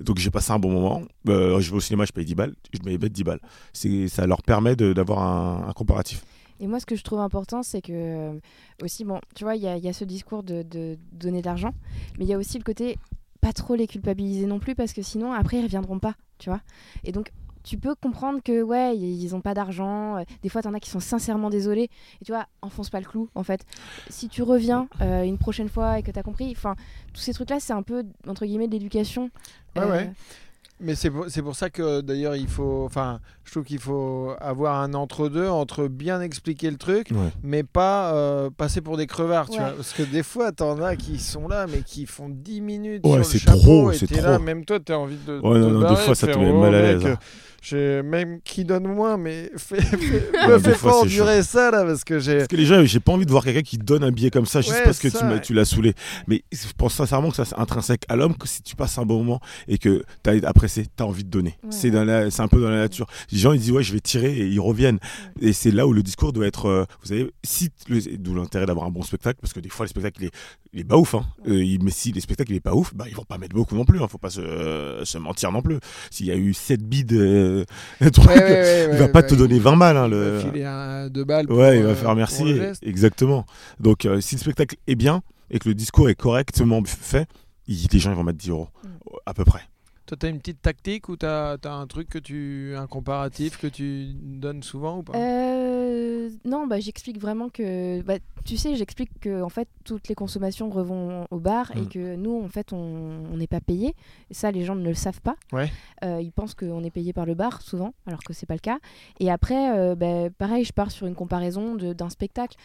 Donc j'ai passé un bon moment. Euh, je vais au cinéma, je paye 10 balles. Je mets 10 balles. Ça leur permet d'avoir un, un comparatif. Et moi, ce que je trouve important, c'est que euh, aussi, bon, tu vois, il y, y, a ce discours de, de donner de l'argent, mais il y a aussi le côté pas trop les culpabiliser non plus, parce que sinon, après, ils reviendront pas, tu vois. Et donc, tu peux comprendre que ouais ils ont pas d'argent euh, des fois t'en as qui sont sincèrement désolés et tu vois enfonce pas le clou en fait si tu reviens euh, une prochaine fois et que t'as compris enfin tous ces trucs là c'est un peu entre guillemets de l'éducation ouais, ouais. Mais c'est pour, pour, ça que d'ailleurs il faut, enfin, je trouve qu'il faut avoir un entre-deux entre bien expliquer le truc, mais pas euh, passer pour des crevards, tu vois. Parce que des fois, t'en as qui sont là, mais qui font 10 minutes ouais, sur le chapeau, trop, et t'es là, même toi, t'as envie de. Ouais, non, non, des fois, ça te met oh, mal à l'aise. Hein même qui donne moins, mais me [laughs] fais pas endurer ça là parce que j'ai. Parce que les gens, j'ai pas envie de voir quelqu'un qui donne un billet comme ça juste parce que tu, tu l'as saoulé. Mais je pense sincèrement que ça c'est intrinsèque à l'homme que si tu passes un bon moment et que tu as apprécié, tu as envie de donner. C'est un peu dans la nature. Les gens ils disent ouais je vais tirer et ils reviennent. Et c'est là où le discours doit être. Euh, vous savez, si d'où l'intérêt d'avoir un bon spectacle parce que des fois le spectacle il est, il est pas ouf. Hein. Euh, mais si les spectacles il est pas ouf, bah ils vont pas mettre beaucoup non plus. Hein. Faut pas se, euh, se mentir non plus. S'il y a eu 7 bides [laughs] il va pas te donner 20 balles. Hein, le... Il va filer un, deux balles. ouais, il va faire merci. Exactement. Donc, euh, si le spectacle est bien et que le discours est correctement fait, les gens ils vont mettre 10 euros, mm. à peu près. Toi, tu as une petite tactique ou tu as, un truc que tu. un comparatif que tu donnes souvent ou pas? Euh, Non, bah, j'explique vraiment que. Bah, tu sais, j'explique que en fait, toutes les consommations revont au bar et mm. que nous, en fait, on n'est pas payé. Et ça, les gens ne le savent pas. Ouais. Euh, ils pensent qu'on est payé par le bar, souvent, alors que c'est pas le cas. Et après, euh, bah, pareil, je pars sur une comparaison d'un spectacle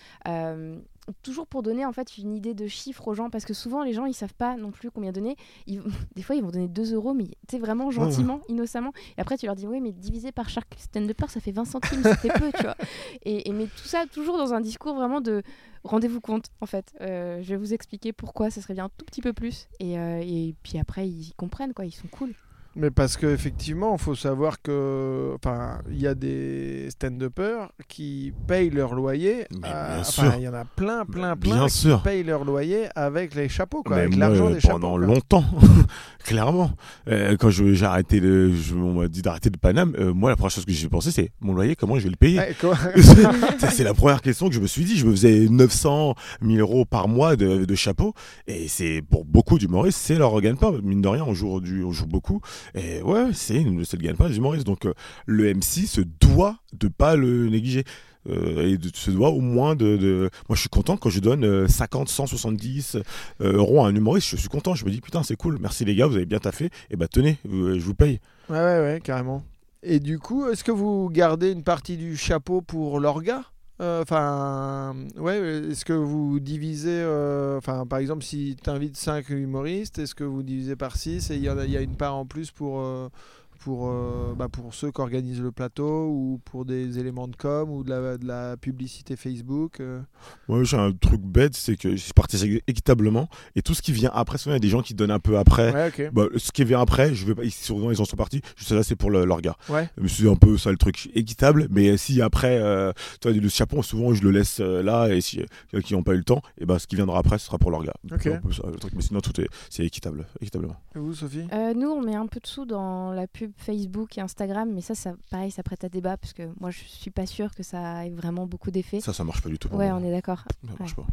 toujours pour donner en fait une idée de chiffre aux gens parce que souvent les gens ils savent pas non plus combien donner. Ils, [laughs] des fois ils vont donner 2 euros mais tu vraiment gentiment innocemment. Et après tu leur dis oui mais divisé par chaque stand de part ça fait 20 centimes ça fait peu tu vois. [laughs] Et, mais tout ça toujours dans un discours vraiment de rendez-vous compte en fait. Euh, je vais vous expliquer pourquoi ça serait bien un tout petit peu plus. Et, euh, et puis après ils comprennent quoi ils sont cool mais parce qu'effectivement, il faut savoir que, enfin, il y a des stand-uppers qui payent leur loyer. Enfin, il y en a plein, plein, plein qui payent leur loyer avec les chapeaux, quoi, avec l'argent des chapeaux. Pendant longtemps, [laughs] clairement. Euh, quand j'ai arrêté, le, je, on m'a dit d'arrêter le Paname, euh, moi, la première chose que j'ai pensé, c'est mon loyer, comment je vais le payer? [laughs] C'est la première question que je me suis dit. Je me faisais 900 000 euros par mois de, de chapeau, et c'est pour beaucoup d'humoristes, c'est leur gagne-pain. Mine de rien, on joue, on joue beaucoup. Et ouais, c'est le gagne-pain des humoristes. Donc euh, le MC se doit de pas le négliger. Euh, et de, se doit au moins de, Moi, je suis content quand je donne 50, 170 euros à un humoriste. Je suis content. Je me dis, putain, c'est cool. Merci les gars, vous avez bien taffé. Et bah, tenez, je vous paye. Ouais, ouais, ouais, carrément. Et du coup, est-ce que vous gardez une partie du chapeau pour l'orga? Euh, enfin, ouais, est-ce que vous divisez, euh, enfin, par exemple, si tu invites 5 humoristes, est-ce que vous divisez par 6 et il y, a, y a une part en plus pour, euh, pour, euh, bah, pour ceux qui organisent le plateau ou pour des éléments de com ou de la, de la publicité Facebook euh. Moi, j'ai un truc bête, c'est que je partage équitablement et tout ce qui vient après, souvent il y a des gens qui donnent un peu après. Bah, ce qui vient après, je vais pas, souvent ils en sont partis, juste là c'est pour le, leur gars. Ouais. C'est un peu ça le truc équitable, mais si après, euh, toi, le chapeau, souvent je le laisse là et si y qui n'ont pas eu le temps, et bah, ce qui viendra après, ce sera pour leur gars. mais sinon tout est, c'est équitable, équitablement. Et vous, Sophie? Nous, on met un peu de sous dans la pub Facebook et Instagram, mais ça, ça pareil, ça prête à débat parce que moi, je suis pas sûre que ça ait vraiment beaucoup d'effet. Ça, ça marche pas du tout. Ouais, on est d'accord. Ça marche pas.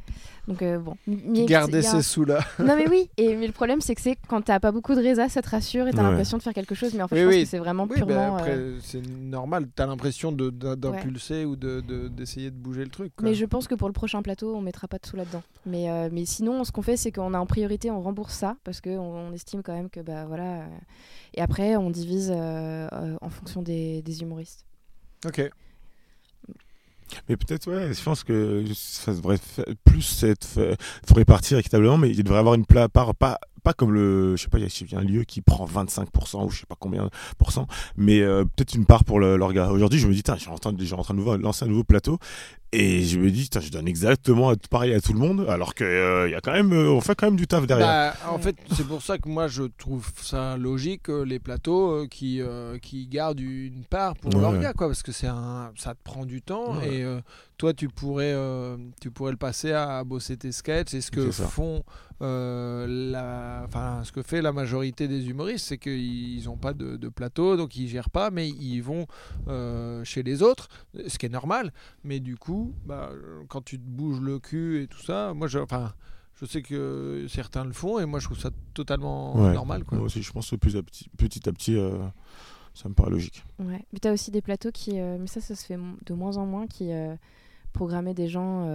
Donc euh, bon. Garder ces sous-là. [laughs] non mais oui, et mais le problème c'est que c'est quand t'as pas beaucoup de résa, ça te rassure et t'as as l'impression de faire quelque chose, mais en fait, je pense que c'est vraiment oui, purement. après, euh, c'est normal. T'as l'impression d'impulser ou d'essayer de, de, bouger le truc. Mais je pense que pour le prochain plateau, on mettra pas de sous là-dedans. Mais euh, mais sinon, ce qu'on fait, c'est qu'on a en priorité, on rembourse ça parce qu'on on estime quand même que bah voilà. Et après, on divise en fonction des, humoristes. Ok. Mais peut-être, ouais, je pense que ça devrait plus être. Faut répartir équitablement, mais il devrait avoir une part, pas, pas comme le. Je sais pas, il y a un lieu qui prend 25% ou je sais pas combien pour cent, mais euh, peut-être une part pour l'orga. Aujourd'hui, je me dis, je suis en train de lancer un nouveau plateau et je me dis, je donne exactement pareil à tout le monde, alors qu'il euh, y a quand même, euh, on fait quand même du taf derrière. Bah, en fait, c'est pour ça que moi je trouve ça logique les plateaux qui, qui gardent une part pour l'orga, quoi, parce que c'est un, ça te prend du temps et toi tu pourrais, tu pourrais le passer à, bosser tes sketchs. Et ce que font la, enfin, ce que fait la majorité des humoristes, c'est qu'ils n'ont pas de, de, plateau, donc ils gèrent pas, mais ils vont chez les autres, ce qui est normal. Mais du coup bah, quand tu te bouges le cul et tout ça, moi, je, enfin, je sais que certains le font et moi, je trouve ça totalement normal. Quoi. Moi aussi, je pense que petit à petit, petit, à petit euh, ça me paraît logique. Ouais. Mais tu as aussi des plateaux qui, euh, mais ça, ça se fait de moins en moins, qui euh, programmaient des gens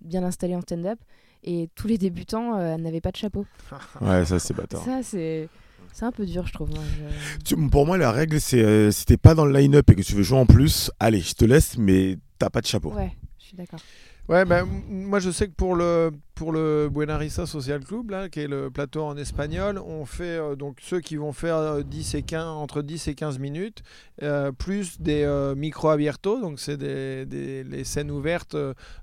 bien installés en stand-up et tous les débutants n'avaient pas de chapeau. ouais, ça, c'est bâtard. Ça, c'est. C'est un peu dur, je trouve. Pour moi, la règle, c'est euh, si t'es pas dans le line-up et que tu veux jouer en plus, allez, je te laisse, mais t'as pas de chapeau. Ouais, je suis d'accord. Ouais, ben, moi je sais que pour le, pour le Buena Risa Social Club, qui est le plateau en espagnol, on fait euh, donc ceux qui vont faire 10 euh, et 15, entre 10 et 15 minutes, euh, plus des micro abiertos, donc c'est des, les scènes ouvertes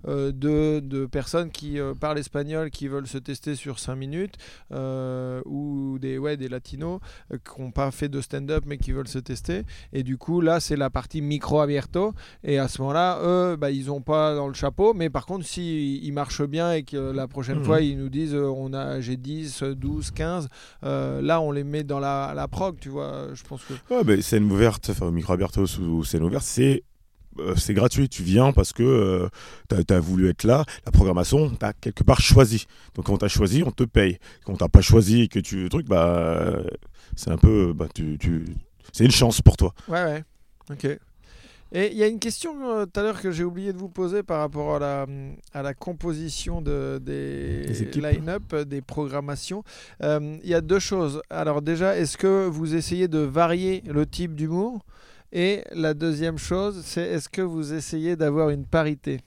de, personnes qui parlent espagnol, qui veulent se tester sur 5 minutes, ou des, ouais, des latinos qui n'ont pas fait de stand-up mais qui veulent se tester. Et du coup, là, c'est la partie micro abierto. Et à ce moment-là, eux, bah, ils n'ont pas dans le chapeau, mais par contre, s'ils ils marchent bien et que la la prochaine mhm. fois, ils nous disent euh, on a j'ai 10, 12, 15. là, on les met dans la, la prog, tu vois. Je pense que. Ouais, mais scène ouverte, enfin, micro Bertos ou scène ouverte, c'est euh, c'est gratuit, tu viens parce que euh, tu as, voulu être là. La programmation, tu as quelque part choisi. Donc quand tu as choisi, on te paye. Quand tu pas choisi et que tu truc, bah, c'est un peu. Bah, tu, tu... C'est une chance pour toi. Ouais, ouais. Ok. Et il y a une question euh, tout à l'heure que j'ai oublié de vous poser par rapport à la, à la composition de, des, line-up, des programmations. Euh, il y a deux choses. Alors déjà, est-ce que vous essayez de varier le type d'humour? Et la deuxième chose, c'est est-ce que vous essayez d'avoir une parité?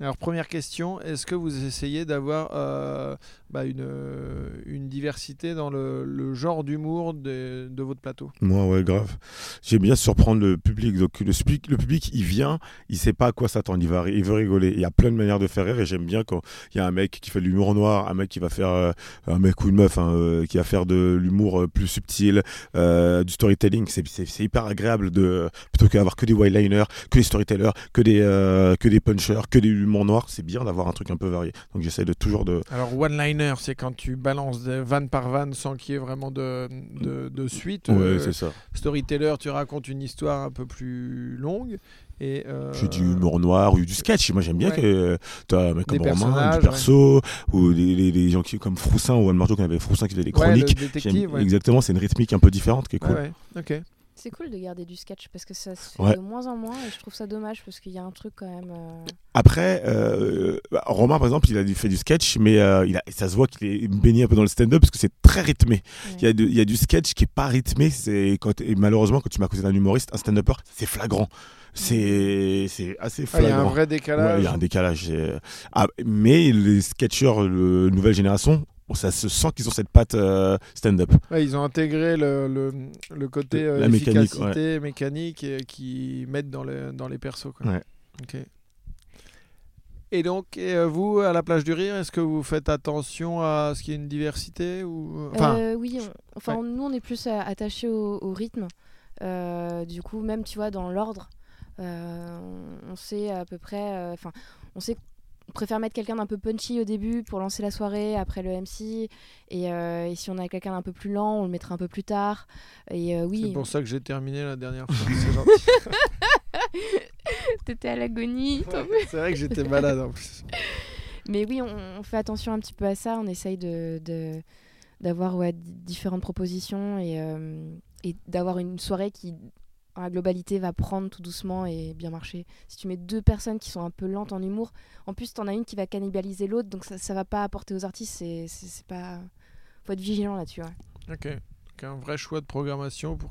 Alors première question, est-ce que vous essayez d'avoir euh, bah, une, euh, une, diversité dans le, le genre d'humour de, de, votre plateau Moi, ouais, grave. J'aime bien surprendre le public. Donc le, le public, il vient, il sait pas à quoi s'attendre, il, va, il veut rigoler. Il y a plein de manières de faire rire et j'aime bien quand il y a un mec qui fait de l'humour noir, un mec qui va faire, euh, un mec ou une meuf hein, qui va faire de l'humour plus subtil, du storytelling. C'est hyper agréable de plutôt qu'avoir que des whiteliners, que des storytellers, que des, que des punchers, que des mon noir, c'est bien d'avoir un truc un peu varié. Donc j'essaie de toujours de. Alors one-liner, c'est quand tu balances vanne par vanne sans qu'il y ait vraiment de, de, suite. Ouais, euh, c'est ça. Storyteller, tu racontes une histoire un peu plus longue. Et euh... J'ai du humour noir ou du sketch. Moi, j'aime bien que tu as un mec comme Romain, du perso, ou des, gens qui, comme Froussin ou Anne Marteau, qui avait Froussin qui faisait des chroniques. Exactement, c'est une rythmique un peu différente qui est cool. ok. C'est cool de garder du sketch parce que ça se fait de moins en moins et je trouve ça dommage parce qu'il y a un truc quand même. Euh, Après, euh, bah, Romain par exemple, il a fait du sketch, mais euh, il a, ça se voit qu'il est baigné un peu dans le stand-up parce que c'est très rythmé. Il, y a il, y a du sketch qui est pas rythmé. C'est quand, et malheureusement, quand tu m'as causé d'un humoriste, un stand-upper, c'est flagrant c'est assez flagrant. Il y a un vrai décalage. Il y a un décalage. Ah, mais les sketchers de nouvelle génération ça se sent qu'ils ont cette patte euh, stand-up. ils ont intégré le, le, le côté euh, La mécanique, mécanique et, qui mettent dans les, dans les persos. Quoi. Ouais. Ok. Et donc, euh, vous, à la plage du rire, est-ce que vous faites attention à ce qu'il y ait une diversité ou... enfin... oui, enfin, nous, on est plus attachés au, au rythme. du coup, même, tu vois, dans l'ordre, on sait à peu près... Enfin, on sait préfère mettre quelqu'un d'un peu punchy au début pour lancer la soirée après le MC. Euh, et, si on a quelqu'un d'un peu plus lent, on le mettra un peu plus tard. Et euh, oui. C'est pour ça que j'ai terminé la dernière fois. [laughs] C'est gentil. T'étais à l'agonie. c'est vrai que j'étais malade en plus. Mais oui, on, fait attention un petit peu à ça. On essaye de, d'avoir ouais, différentes propositions et, euh, et d'avoir une soirée qui la globalité va prendre tout doucement et bien marcher. Si tu mets deux personnes qui sont un peu lentes en humour, en plus tu en as une qui va cannibaliser l'autre, donc ça, ça va pas apporter aux artistes. C'est, c'est, pas, faut être vigilant là-dessus. Ok, un vrai choix de programmation pour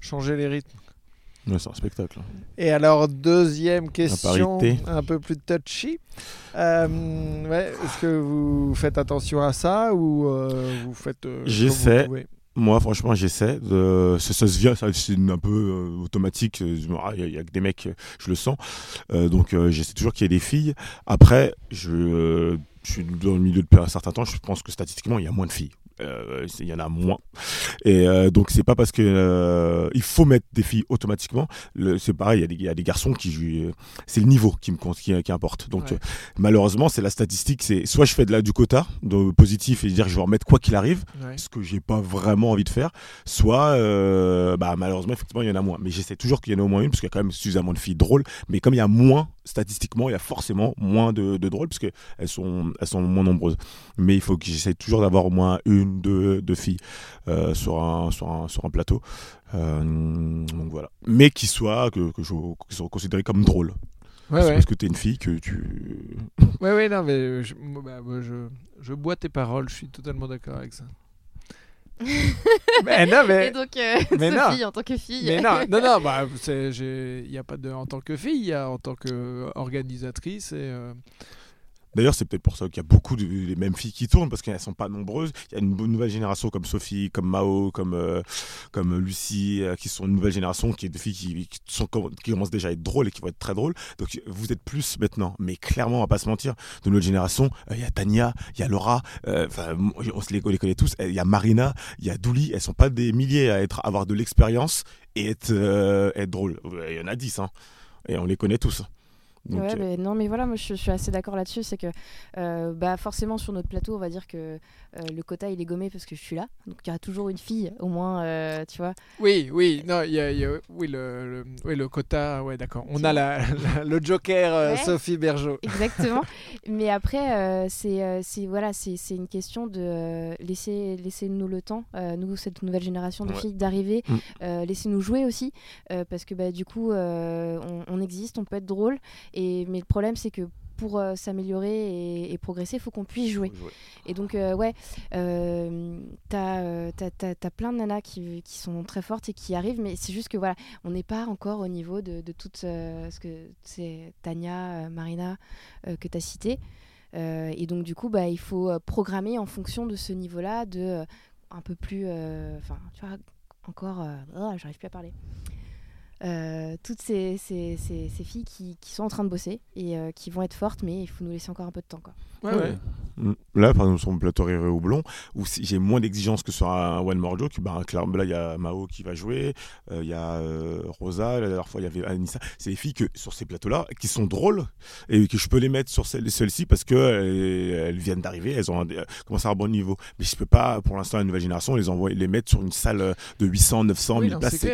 changer les rythmes. Ouais, c'est un spectacle. Et alors, deuxième question, parité. un peu plus touchy. Euh, ouais, Est-ce que vous faites attention à ça ou euh, vous faites. euh, comme vous J'essaie. Moi, franchement, j'essaie. Ça, se vient, c'est un peu euh, automatique. Il y, a que des mecs, euh, je le sens. Euh, donc, euh, j'essaie toujours qu'il y ait des filles. Après, je, euh, je suis dans le milieu depuis un certain temps. Je pense que statistiquement, il y a moins de filles. Euh, il y en a moins. Et euh, donc, c'est pas parce que euh, il faut mettre des filles automatiquement. C'est pareil, il y a des- il y, a des garçons qui C'est le niveau qui me compte, qui, qui importe. Donc, Ouais. malheureusement, c'est la statistique. C'est soit je fais de la du quota, de positif, et dire je vais en mettre quoi qu'il arrive Ouais. ce que j'ai pas vraiment envie de faire, soit bah, malheureusement effectivement il y en a moins. Mais j'essaie toujours qu'il y en ait au moins une parce qu'il y a quand même suffisamment de filles drôles. Mais comme il y a moins statistiquement, il y a forcément moins de, de drôles parce que elles sont elles sont moins nombreuses. Mais il faut que j'essaie toujours d'avoir au moins une deux, deux filles euh, sur un sur un sur un plateau. Euh, donc voilà. Mais qui soient que, que je, qui soient considérées comme drôles. Ouais, C'est ouais. parce que t'es une fille que tu Ouais, ouais, non, mais je, bah, je, je bois tes paroles, je suis totalement d'accord avec ça. [laughs] mais non, Et mais. donc, euh, [laughs] mais non. Sophie, en tant que fille. Mais non, non, non, [laughs] bah, il n'y a pas de en tant que fille, il y a en tant qu'organisatrice. Et, euh, D'ailleurs, c'est peut-être pour ça qu'il y a beaucoup de les mêmes filles qui tournent parce qu'elles sont pas nombreuses. Il y a une nouvelle génération comme Sophie, comme Mao, comme euh, comme Lucie, euh, qui sont une nouvelle génération qui est de filles qui, qui sont qui commencent déjà à être drôles et qui vont être très drôles. Donc vous êtes plus maintenant, mais clairement, on va pas se mentir, de notre génération, euh, il y a Tania, il y a Laura, on se les, on les connaît tous. Il y a Marina, il y a Douli. Elles sont pas des milliers à être avoir de l'expérience et être être drôles. Il y en a 10 hein, et on les connaît tous. Donc, Ouais, euh, mais non, mais voilà, moi je, je suis assez d'accord là-dessus. C'est que euh, bah, forcément, sur notre plateau, on va dire que euh, le quota il est gommé parce que je suis là. Donc il y aura toujours une fille, au moins, tu vois. Oui, oui, non, il y a, y a- oui, le, le- oui, le quota, ouais, d'accord. On a la, la- le joker Ouais. Sophie Bergeau. Exactement. [laughs] mais après, c'est voilà, c'est une question de laisser, laisser nous le temps, nous, cette nouvelle génération de Ouais. filles, d'arriver, Mm. euh, laisser nous jouer aussi. parce que bah, du coup, on, on existe, on peut être drôle. Et, mais le problème, c'est que pour euh, s'améliorer et, et progresser, il faut qu'on puisse jouer. Et donc, euh, ouais, euh, t'as euh, t'as- t'as- t'as plein de nanas qui, qui sont très fortes et qui arrivent, mais c'est juste que voilà, on n'est pas encore au niveau de, de toutes euh, ce que c'est Tania, Marina que tu as cité. Et donc, du coup, bah, il faut programmer en fonction de ce niveau-là, de un peu plus. Enfin, tu vois, encore. oh, J'arrive plus à parler. Euh, toutes ces, ces, ces- ces filles qui, qui sont en train de bosser et euh, qui vont être fortes, mais il faut nous laisser encore un peu de temps. Quoi. Ouais, ouais. Mm. Là, par exemple, sur mon plateau Rire et Houblon, où si- j'ai moins d'exigences que sur un One More Joke, bah, là, il y a Mao qui va jouer, euh, il y a euh, Rosa, la dernière fois, il y avait Anissa. C'est des filles que, sur ces plateaux-là qui sont drôles et que je peux les mettre sur celles- celles-ci parce que euh, elles viennent d'arriver, elles ont un- commencé à un bon niveau. Mais je peux pas, pour l'instant, la nouvelle génération, les envoyer, les mettre sur une salle de 800, 900, Oui, 1000 non, places.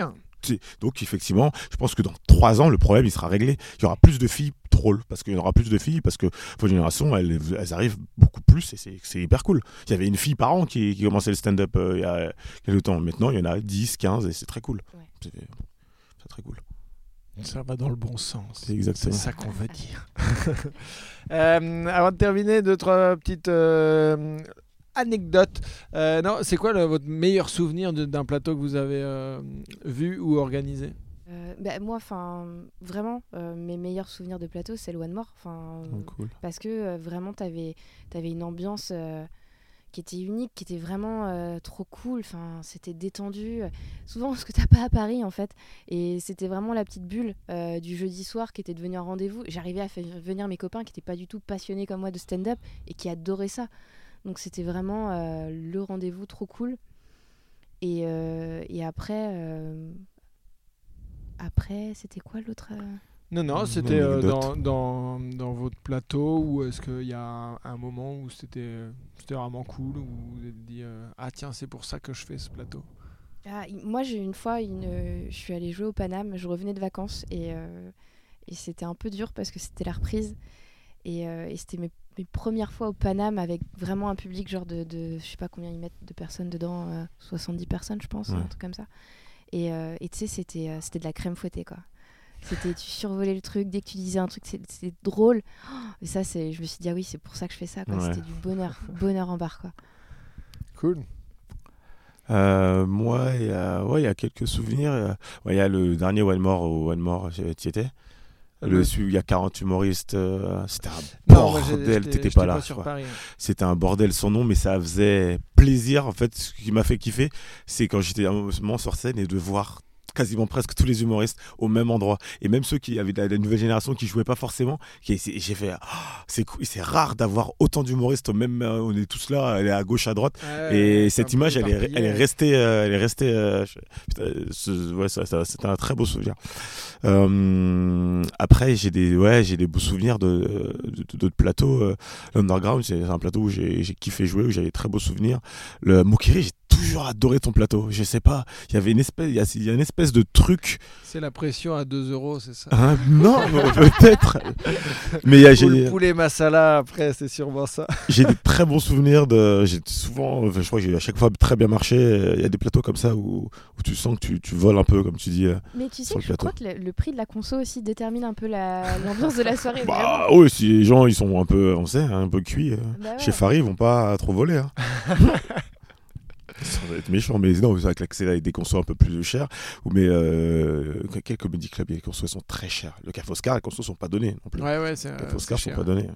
Donc effectivement, je pense que dans trois ans, le problème il sera réglé. Il y aura plus de filles drôles parce qu'il y aura plus de filles parce que votre génération, elles, elles arrivent beaucoup plus et c'est hyper cool. Il y avait une fille par an qui, qui commençait le stand-up euh, il y a quelques temps. Maintenant, il y en a 10, 15 et c'est très cool. Ouais. C'est très cool. Ça va dans le bon sens. C'est C'est exactement. ça qu'on veut dire. [laughs] Euh, avant de terminer, deux, trois petites euh, anecdotes. Euh, non, c'est quoi le- votre meilleur souvenir d'un plateau que vous avez euh, vu ou organisé? Euh, bah, moi, enfin, vraiment, euh, mes meilleurs souvenirs de plateau, c'est le One More. Enfin, Oh, cool. parce que euh, vraiment, t'avais avais une ambiance euh, qui était unique, qui était vraiment euh, trop cool. Enfin, c'était détendu. Souvent, [laughs] ce que t'as pas à Paris, en fait. Et c'était vraiment la petite bulle euh, du jeudi soir qui était devenu un rendez-vous. J'arrivais à faire venir mes copains qui n'étaient pas du tout passionnés comme moi de stand-up et qui adoraient ça. Donc, c'était vraiment euh, le rendez-vous trop cool. Et, euh, et après, euh, après, c'était quoi l'autre Non, non, c'était euh, dans, dans, dans votre plateau ou est-ce qu'il y a un, un moment où c'était c'était vraiment cool où vous vous êtes dit euh, Ah, tiens, c'est pour ça que je fais ce plateau? Ah, i- moi, j'ai une fois, une, euh, je suis allée jouer au Paname, je revenais de vacances et, euh, et c'était un peu dur parce que c'était la reprise. Et, euh, et c'était mes, mes premières fois au Paname avec vraiment un public, genre de, de je sais pas combien ils mettent de personnes dedans, euh, 70 personnes, je pense, Ouais. un truc comme ça. Et euh, tu sais, c'était euh, c'était de la crème fouettée, quoi. C'était, tu survolais le truc, dès que tu disais un truc, c'était drôle. Oh, et ça, c'est, je me suis dit, ah oui, c'est pour ça que je fais ça. Ouais. C'était du bonheur, bonheur en barre, quoi. Cool. Euh, moi, il y, a, ouais, il y a quelques souvenirs. Euh, ouais, Il y a le dernier One More au One More, tu étais le, il y a 40 humoristes, euh, c'était un Non, bordel, t'étais pas là. C'était un bordel son nom, mais ça faisait plaisir. En fait, ce qui m'a fait kiffer, c'est quand j'étais à un moment sur scène et de voir quasiment presque tous les humoristes au même endroit et même ceux qui avaient de la, la nouvelle génération qui jouaient pas forcément qui c'est- j'ai fait ah, c'est c'est rare d'avoir autant d'humoristes au même euh, on est tous là elle est à gauche à droite Ouais, et c'est cette image, elle est, elle est restée. euh, elle est restée euh, je- putain, ce- ouais, ça- ça- c'était un très beau souvenir. Euh, après, j'ai des, ouais, j'ai des beaux souvenirs de de- d'autres plateaux. L'Underground, c'est un plateau où j'ai kiffé jouer, où j'avais très beaux souvenirs. Le Mokiri, toujours adoré ton plateau. Je sais pas, il y avait une espèce, il y a, il y a une espèce de truc. C'est la pression à 2 euros, c'est ça? hein, non, peut-être. Mais il y a- Ou le j'ai poulet masala, après, c'est sûrement ça. j'ai des très bons souvenirs de. J'ai souvent, enfin, je crois que j'ai à chaque fois très bien marché. Il y a des plateaux comme ça où, où tu sens que tu, tu voles un peu, comme tu dis. euh. Mais tu sais que le je crois que le, le prix de la conso aussi détermine un peu la- l'ambiance de la soirée. vraiment. Bah oui, si les gens ils sont un peu, on sait, hein, un peu cuits. euh, Bah ouais. Chez Farid, ils vont pas trop voler. Hein. [laughs] Ça va être méchant, mais non, que l'accès avec des consos un peu plus. Ou mais euh, quel comédie club Les consos sont très chers. Le Café Oscar, les consos sont pas donnés non plus. Ouais, ouais, c'est Les euh, Oscar sont pas donnés.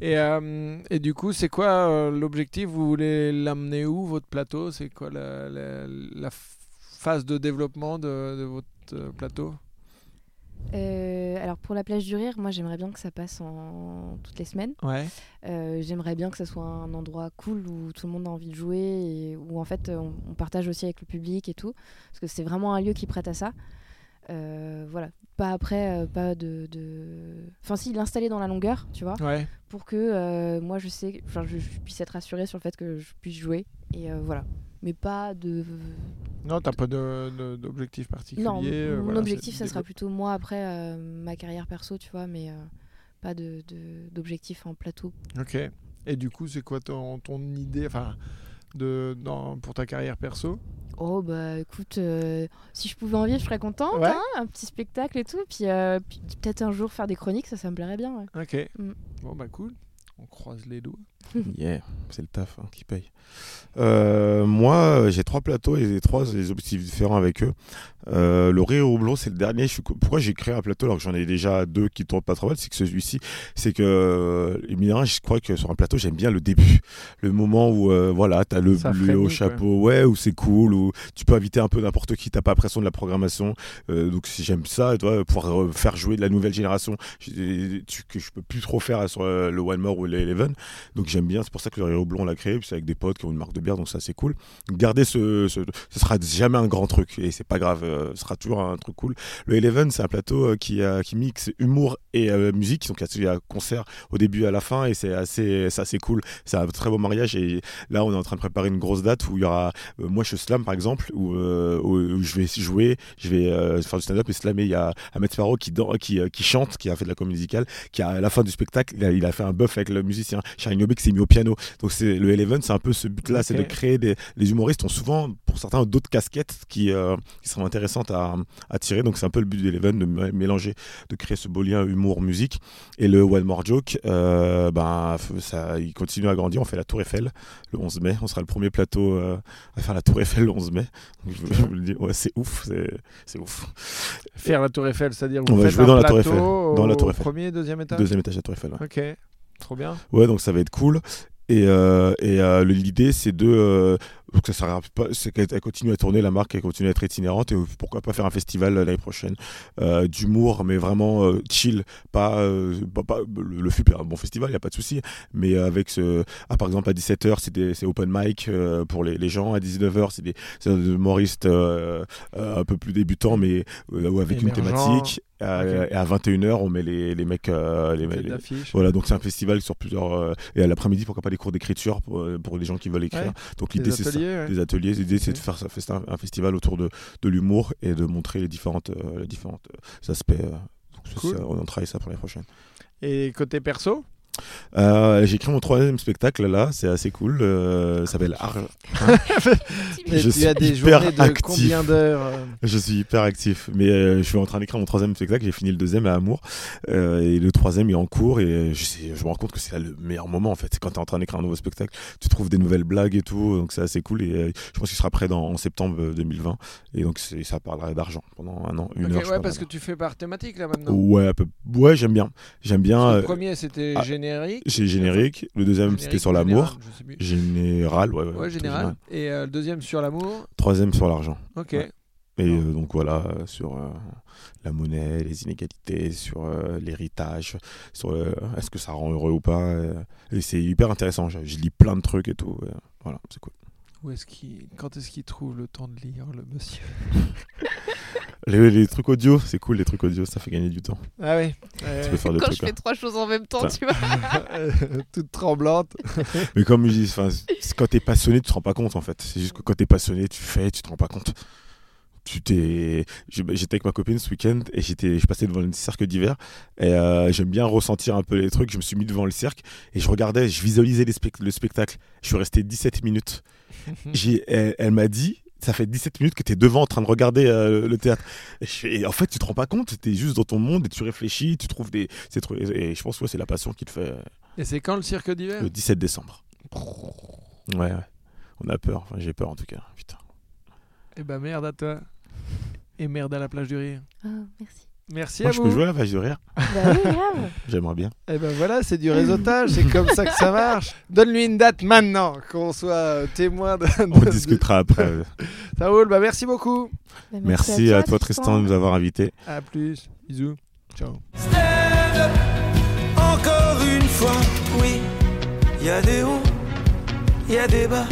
Et, euh, et du coup, c'est quoi euh, l'objectif? Vous voulez l'amener où, votre plateau? C'est quoi la, la- la f- phase de développement de, de votre euh, plateau? Euh, alors pour la plage du rire, moi j'aimerais bien que ça passe en toutes les semaines. Ouais. Euh, j'aimerais bien que ça soit un endroit cool où tout le monde a envie de jouer et où en fait on, on partage aussi avec le public et tout, parce que c'est vraiment un lieu qui prête à ça. Euh, voilà, pas après, pas de, de... Enfin si, l'installer dans la longueur, tu vois, Ouais. pour que moi je sais, enfin je, je puisse être assurée sur le fait que je puisse jouer et voilà. Mais pas de. Non, t'as pas de- de- d'objectif particulier Non, euh, mon voilà, objectif, ça de sera plutôt moi après euh, ma carrière perso, tu vois, mais euh, pas de- de- d'objectif en plateau. Ok. Et du coup, c'est quoi ton, ton idée enfin, de, dans, pour ta carrière perso? Oh bah écoute, si je pouvais en vivre, je serais contente, Ouais. hein, un petit spectacle et tout, puis, puis peut-être un jour faire des chroniques, ça, ça me plairait bien. ouais. Ok. Mm. Bon, bah cool. On croise les doigts. [laughs] Yeah, c'est le taf hein, qui paye. Euh, moi, euh, j'ai trois plateaux et trois des objectifs différents avec eux. Euh, le rire au blond, c'est le dernier. Je suis... co- Pourquoi j'ai créé un plateau alors que j'en ai déjà deux qui tournent pas trop mal? C'est que celui-ci, c'est que, euh, mine de rien, je crois que sur un plateau, j'aime bien le début. Le moment où, euh, voilà, t'as le Ça bleu au chapeau, ouais, où c'est cool, où tu peux inviter un peu n'importe qui, t'as pas l'impression de la programmation. Euh, donc si j'aime ça, toi, pouvoir euh, faire jouer de la nouvelle génération, que je peux plus trop faire sur euh, le One More ou le Eleven. Donc j'aime bien, c'est pour ça que le au Blond on l'a créé, c'est avec des potes qui ont une marque de bière, donc ça c'est cool. Garder ce, ce, ce sera jamais un grand truc, et c'est pas grave, euh, ce sera toujours un truc cool. Le Eleven, c'est un plateau euh, qui, euh, qui mixe humour et musique, donc il y a concert au début et à la fin, et c'est assez, assez cool. C'est un très beau mariage, et là on est en train de préparer une grosse date où il y aura, moi je slam par exemple, où, je vais jouer, je vais faire du stand-up et slammer. Il y a Ahmed Sparrow qui, qui, qui chante, qui a fait de la comédie musicale, qui a, à la fin du spectacle, il a, a fait un buff avec le musicien Niobe qui s'est mis au piano. Donc c'est le Eleven, c'est un peu ce but-là, c'est de créer des. Les humoristes ont souvent, pour certains, d'autres casquettes qui, euh, qui seront intéressantes à, à tirer. Donc c'est un peu le but de l'Eleven, de mélanger, de créer ce beau lien humour-musique. Et le One More Joke, euh, ben, ça, il continue à grandir. On fait la Tour Eiffel le 11 mai. On sera le premier plateau euh, à faire la Tour Eiffel le 11 mai. Donc, je, je vous le dis, ouais, c'est ouf, c'est- ouf. Faire la Tour Eiffel, c'est-à-dire On va jouer dans la Tour Eiffel, dans la Tour Eiffel. Premier, deuxième étage. Deuxième étage de la Tour Eiffel. ouais. Ok. Trop bien. Ouais, donc ça va être cool. Et, euh, et euh, l'idée, c'est de. euh, que ça s'arrête pas, c'est qu'elle elle continue à tourner, la marque, elle continue à être itinérante. Et pourquoi pas faire un festival euh, l'année prochaine euh, d'humour, mais vraiment chill. Pas, pas, pas- le, le FUP est un bon festival, il n'y a pas de souci. Mais avec ce. Ah, par exemple, à 17h, c'est, des- c'est open mic pour les, les gens. À 19h, c'est des, c'est des humoristes un peu plus débutants, mais avec une thématique. Euh, Ok. Et à 21h, on met les, les mecs. euh, les, les- voilà, donc c'est un festival sur plusieurs. euh, et à l'après-midi, pourquoi pas des cours d'écriture pour, euh, pour les gens qui veulent écrire. Ouais. Donc l'idée, c'est ça. ouais. Des ateliers. L'idée, c'est de faire ça, un festival autour de, de l'humour et de montrer les différentes, euh, les différentes aspects. Donc, Cool. ça, on en travaille ça pour l'année prochaine. Et côté perso? Euh, J'ai écrit mon troisième spectacle là, c'est assez cool. euh, ça s'appelle Ar- [laughs] Et Je tu as suis des hyper journées de actif. combien d'heures euh Je suis hyper actif, mais euh, je suis en train d'écrire mon troisième spectacle. J'ai fini le deuxième à Amour euh, et le troisième est en cours et je, sais, je me rends compte que c'est le meilleur moment en fait. C'est quand tu es en train d'écrire un nouveau spectacle, tu trouves des nouvelles blagues et tout, donc c'est assez cool. Et euh, je pense qu'il sera prêt dans, en septembre euh, 2020 et donc ça parlera d'argent pendant un an, une heure. ouais, parce que tu fais par thématique là maintenant. Ouais, peu- ouais, j'aime bien, j'aime bien. Euh, le premier c'était ah, générique. J'ai générique, le deuxième c'était sur ou l'amour, général, ouais, ouais, Ouais, général. Et euh, le deuxième sur l'amour. Troisième sur l'argent. Ok. Ouais. Et euh, donc voilà, sur euh, la monnaie, les inégalités, sur euh, l'héritage, sur est-ce que ça rend heureux ou pas. et c'est hyper intéressant, je, je lis plein de trucs et tout. voilà, c'est cool. Où est-ce qu'il... Quand est-ce qu'il trouve le temps de lire, le monsieur [laughs] Les, les trucs audio, c'est cool, les trucs audio, ça fait gagner du temps. Ah oui. Tu peux faire des Quand trucs. je fais hein. trois choses en même temps, tu vois. [laughs] [laughs] Toute tremblante. Mais comme je dis, quand t'es passionné, tu te rends pas compte en fait. C'est juste que quand t'es passionné, tu fais, tu te rends pas compte. Tu t'es, j'étais avec ma copine ce week-end et j'étais, je passais devant le cercle d'hiver et euh, j'aime bien ressentir un peu les trucs. Je me suis mis devant le cercle et je regardais, je visualisais les le spectacle. Je suis resté 17 minutes. J'ai, elle, elle m'a dit, ça fait 17 minutes que tu es devant en train de regarder euh, le théâtre. Et, je fais- et en fait, tu te rends pas compte, tu es juste dans ton monde et tu réfléchis, tu trouves des, ces trucs. Et je pense que ouais, c'est la passion qui te fait euh, Et c'est quand le cirque d'hiver? le 17 décembre. Ouais, ouais. On a peur, enfin j'ai peur en tout cas. Putain. Eh ben merde à toi. Et merde à la plage du rire. Oh, merci. Merci Moi, à je peux jouer à la vache de rire. [laughs] J'aimerais bien. Et ben voilà, c'est du réseautage, c'est comme ça que ça marche. [laughs] Donne-lui une date maintenant, qu'on soit témoin de. On discutera après. [laughs] ça roule, bah merci beaucoup. Merci, à, toi, Tristan, de nous avoir invités. À plus, bisous, ciao. Encore une fois, oui, il y a des hauts, il y a des bas,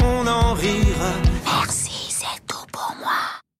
on en rira. Merci.